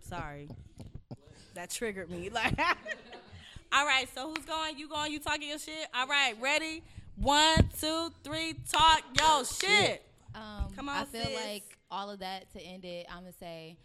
Sorry, that triggered me. <laughs> Like, all right, so who's going? You going? You talking your shit? All right, ready? One, two, three, talk yo shit. Um, Come on, I feel sis. like all of that to end it, I'm gonna say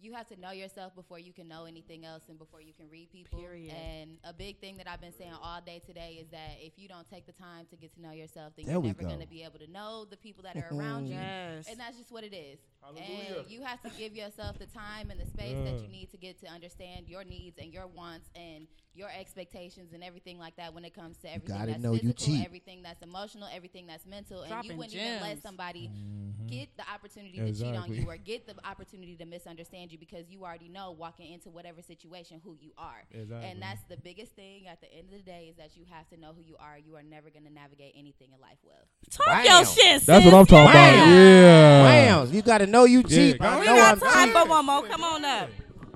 you have to know yourself before you can know anything else and before you can read people. Period. And a big thing that I've been saying all day today is that if you don't take the time to get to know yourself, then There you're we never go. going to be able to know the people that are around you. Yes. And that's just what it is. Hallelujah. And you have to give yourself the time and the space that you mm. need to get to understand your needs and your wants and your expectations and everything like that when it comes to everything gotta that's know you physical, cheap. everything that's emotional, everything that's mental, and you wouldn't even let somebody Mm-hmm. get the opportunity to cheat on you or get the opportunity to misunderstand you because you already know walking into whatever situation who you are. Exactly. And that's the biggest thing at the end of the day is that you have to know who you are. You are never going to navigate anything in life well. Talk Bam. your shit. That's sis. what I'm talking Yeah. about. Yeah. Wow, you got to know you cheap. go I We know got I'm time cheap. for one more. Come on up.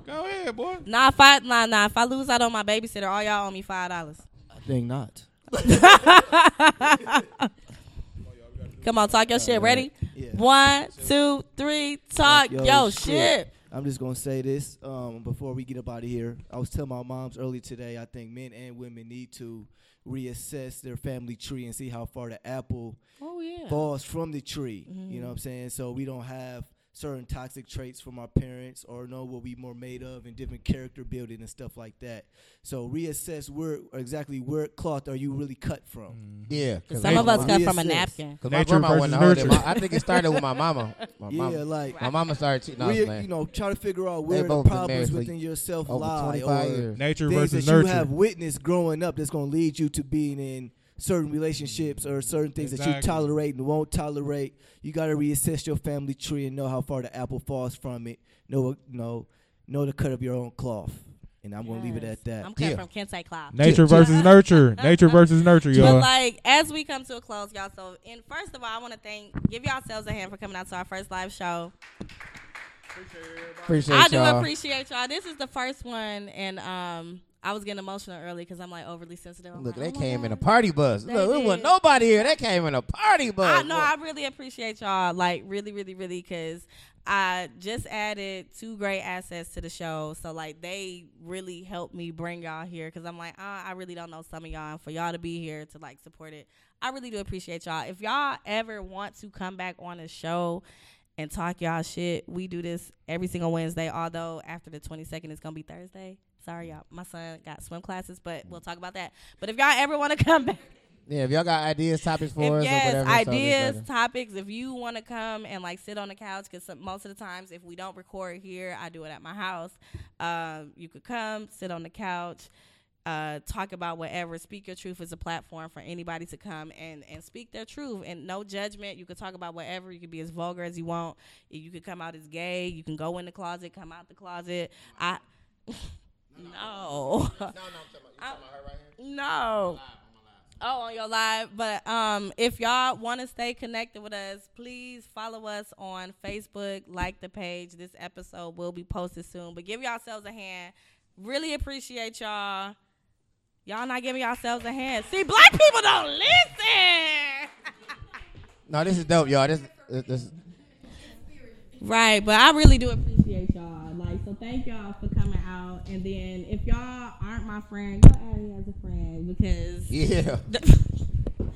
Go ahead, boy. Nah, if I nah nah if I lose out on my babysitter, all y'all owe me five dollars. I think not. <laughs> Come on, talk your shit. Ready? Yeah. One, two, three, talk Yo, yo, shit. shit. I'm just gonna say this um, before we get up out of here. I was telling my moms earlier today. I think men and women need to reassess their family tree and see how far the apple Oh yeah. falls from the tree. You know what I'm saying? So we don't have certain toxic traits from our parents or know what we more made of and different character building and stuff like that. So reassess where exactly where cloth are you really cut from. Mm-hmm. Yeah, Some of us cut from a napkin. Cause my Nature grandma versus wasn't hold nurture. My- I think it started with my mama. My <laughs> Yeah, mama, like my mama started cheating. No, I was Re- playing. you know, try to figure out where the both been married problems for within yourself lie or years. Nature things versus that you have witnessed growing up that's going to lead you to being in certain relationships or certain things that you tolerate and won't tolerate. You got to reassess your family tree and know how far the apple falls from it. Know, know, know to cut up your own cloth. And I'm going to leave it at that. I'm cut Yeah. from Kente cloth. <laughs> Nature versus nurture. Nature versus nurture, y'all. But like as we come to a close, y'all. So, and first of all, I want to thank, give yourselves a hand for coming out to our first live show. Appreciate I do y'all. appreciate y'all. This is the first one, and um, I was getting emotional early because I'm like overly sensitive. I'm Look, like, they oh came in a party bus. They Look, there wasn't nobody here. They came in a party bus. I know. I really appreciate y'all. Like really, really, really, because I just added two great assets to the show. So like they really helped me bring y'all here because I'm like, uh, I really don't know some of y'all, and for y'all to be here to like support it, I really do appreciate y'all. If y'all ever want to come back on the show. And talk y'all shit. We do this every single Wednesday. Although after the 22nd, it's gonna be Thursday. Sorry, y'all. My son got swim classes, but we'll talk about that. But if y'all ever want to <laughs> come back, Yeah, if y'all got ideas, topics for if us, yes, or whatever, ideas, us- topics. If you want to come and like sit on the couch, because most of the times if we don't record here, I do it at my house. Um, you could come, sit on the couch, uh, talk about whatever. Speak your truth is a platform for anybody to come and and speak their truth and no judgment. You could talk about whatever. You could be as vulgar as you want. You could come out as gay. You can go in the closet, come out the closet. I <laughs> no. <laughs> No. No, I'm talking about, talking about her right here? No. Oh, on your live. But um, if y'all want to stay connected with us, please follow us on Facebook, like the page. This episode will be posted soon. But give yourselves a hand. Really appreciate y'all. Y'all not giving yourselves a hand. See, black people don't listen. <laughs> No, this is dope, y'all. This, this, this Right, but I really do appreciate y'all. Like, so thank y'all for coming out. And then if y'all aren't my friend, go add me as a friend because yeah.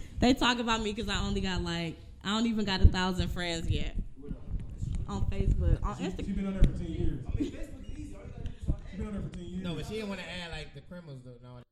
<laughs> they talk about me because I only got like I don't even got a thousand friends yet on Facebook, on Instagram. She been on there for 10 years. She been on there for 10 years. No, but she didn't want to add like the criminals. though. No.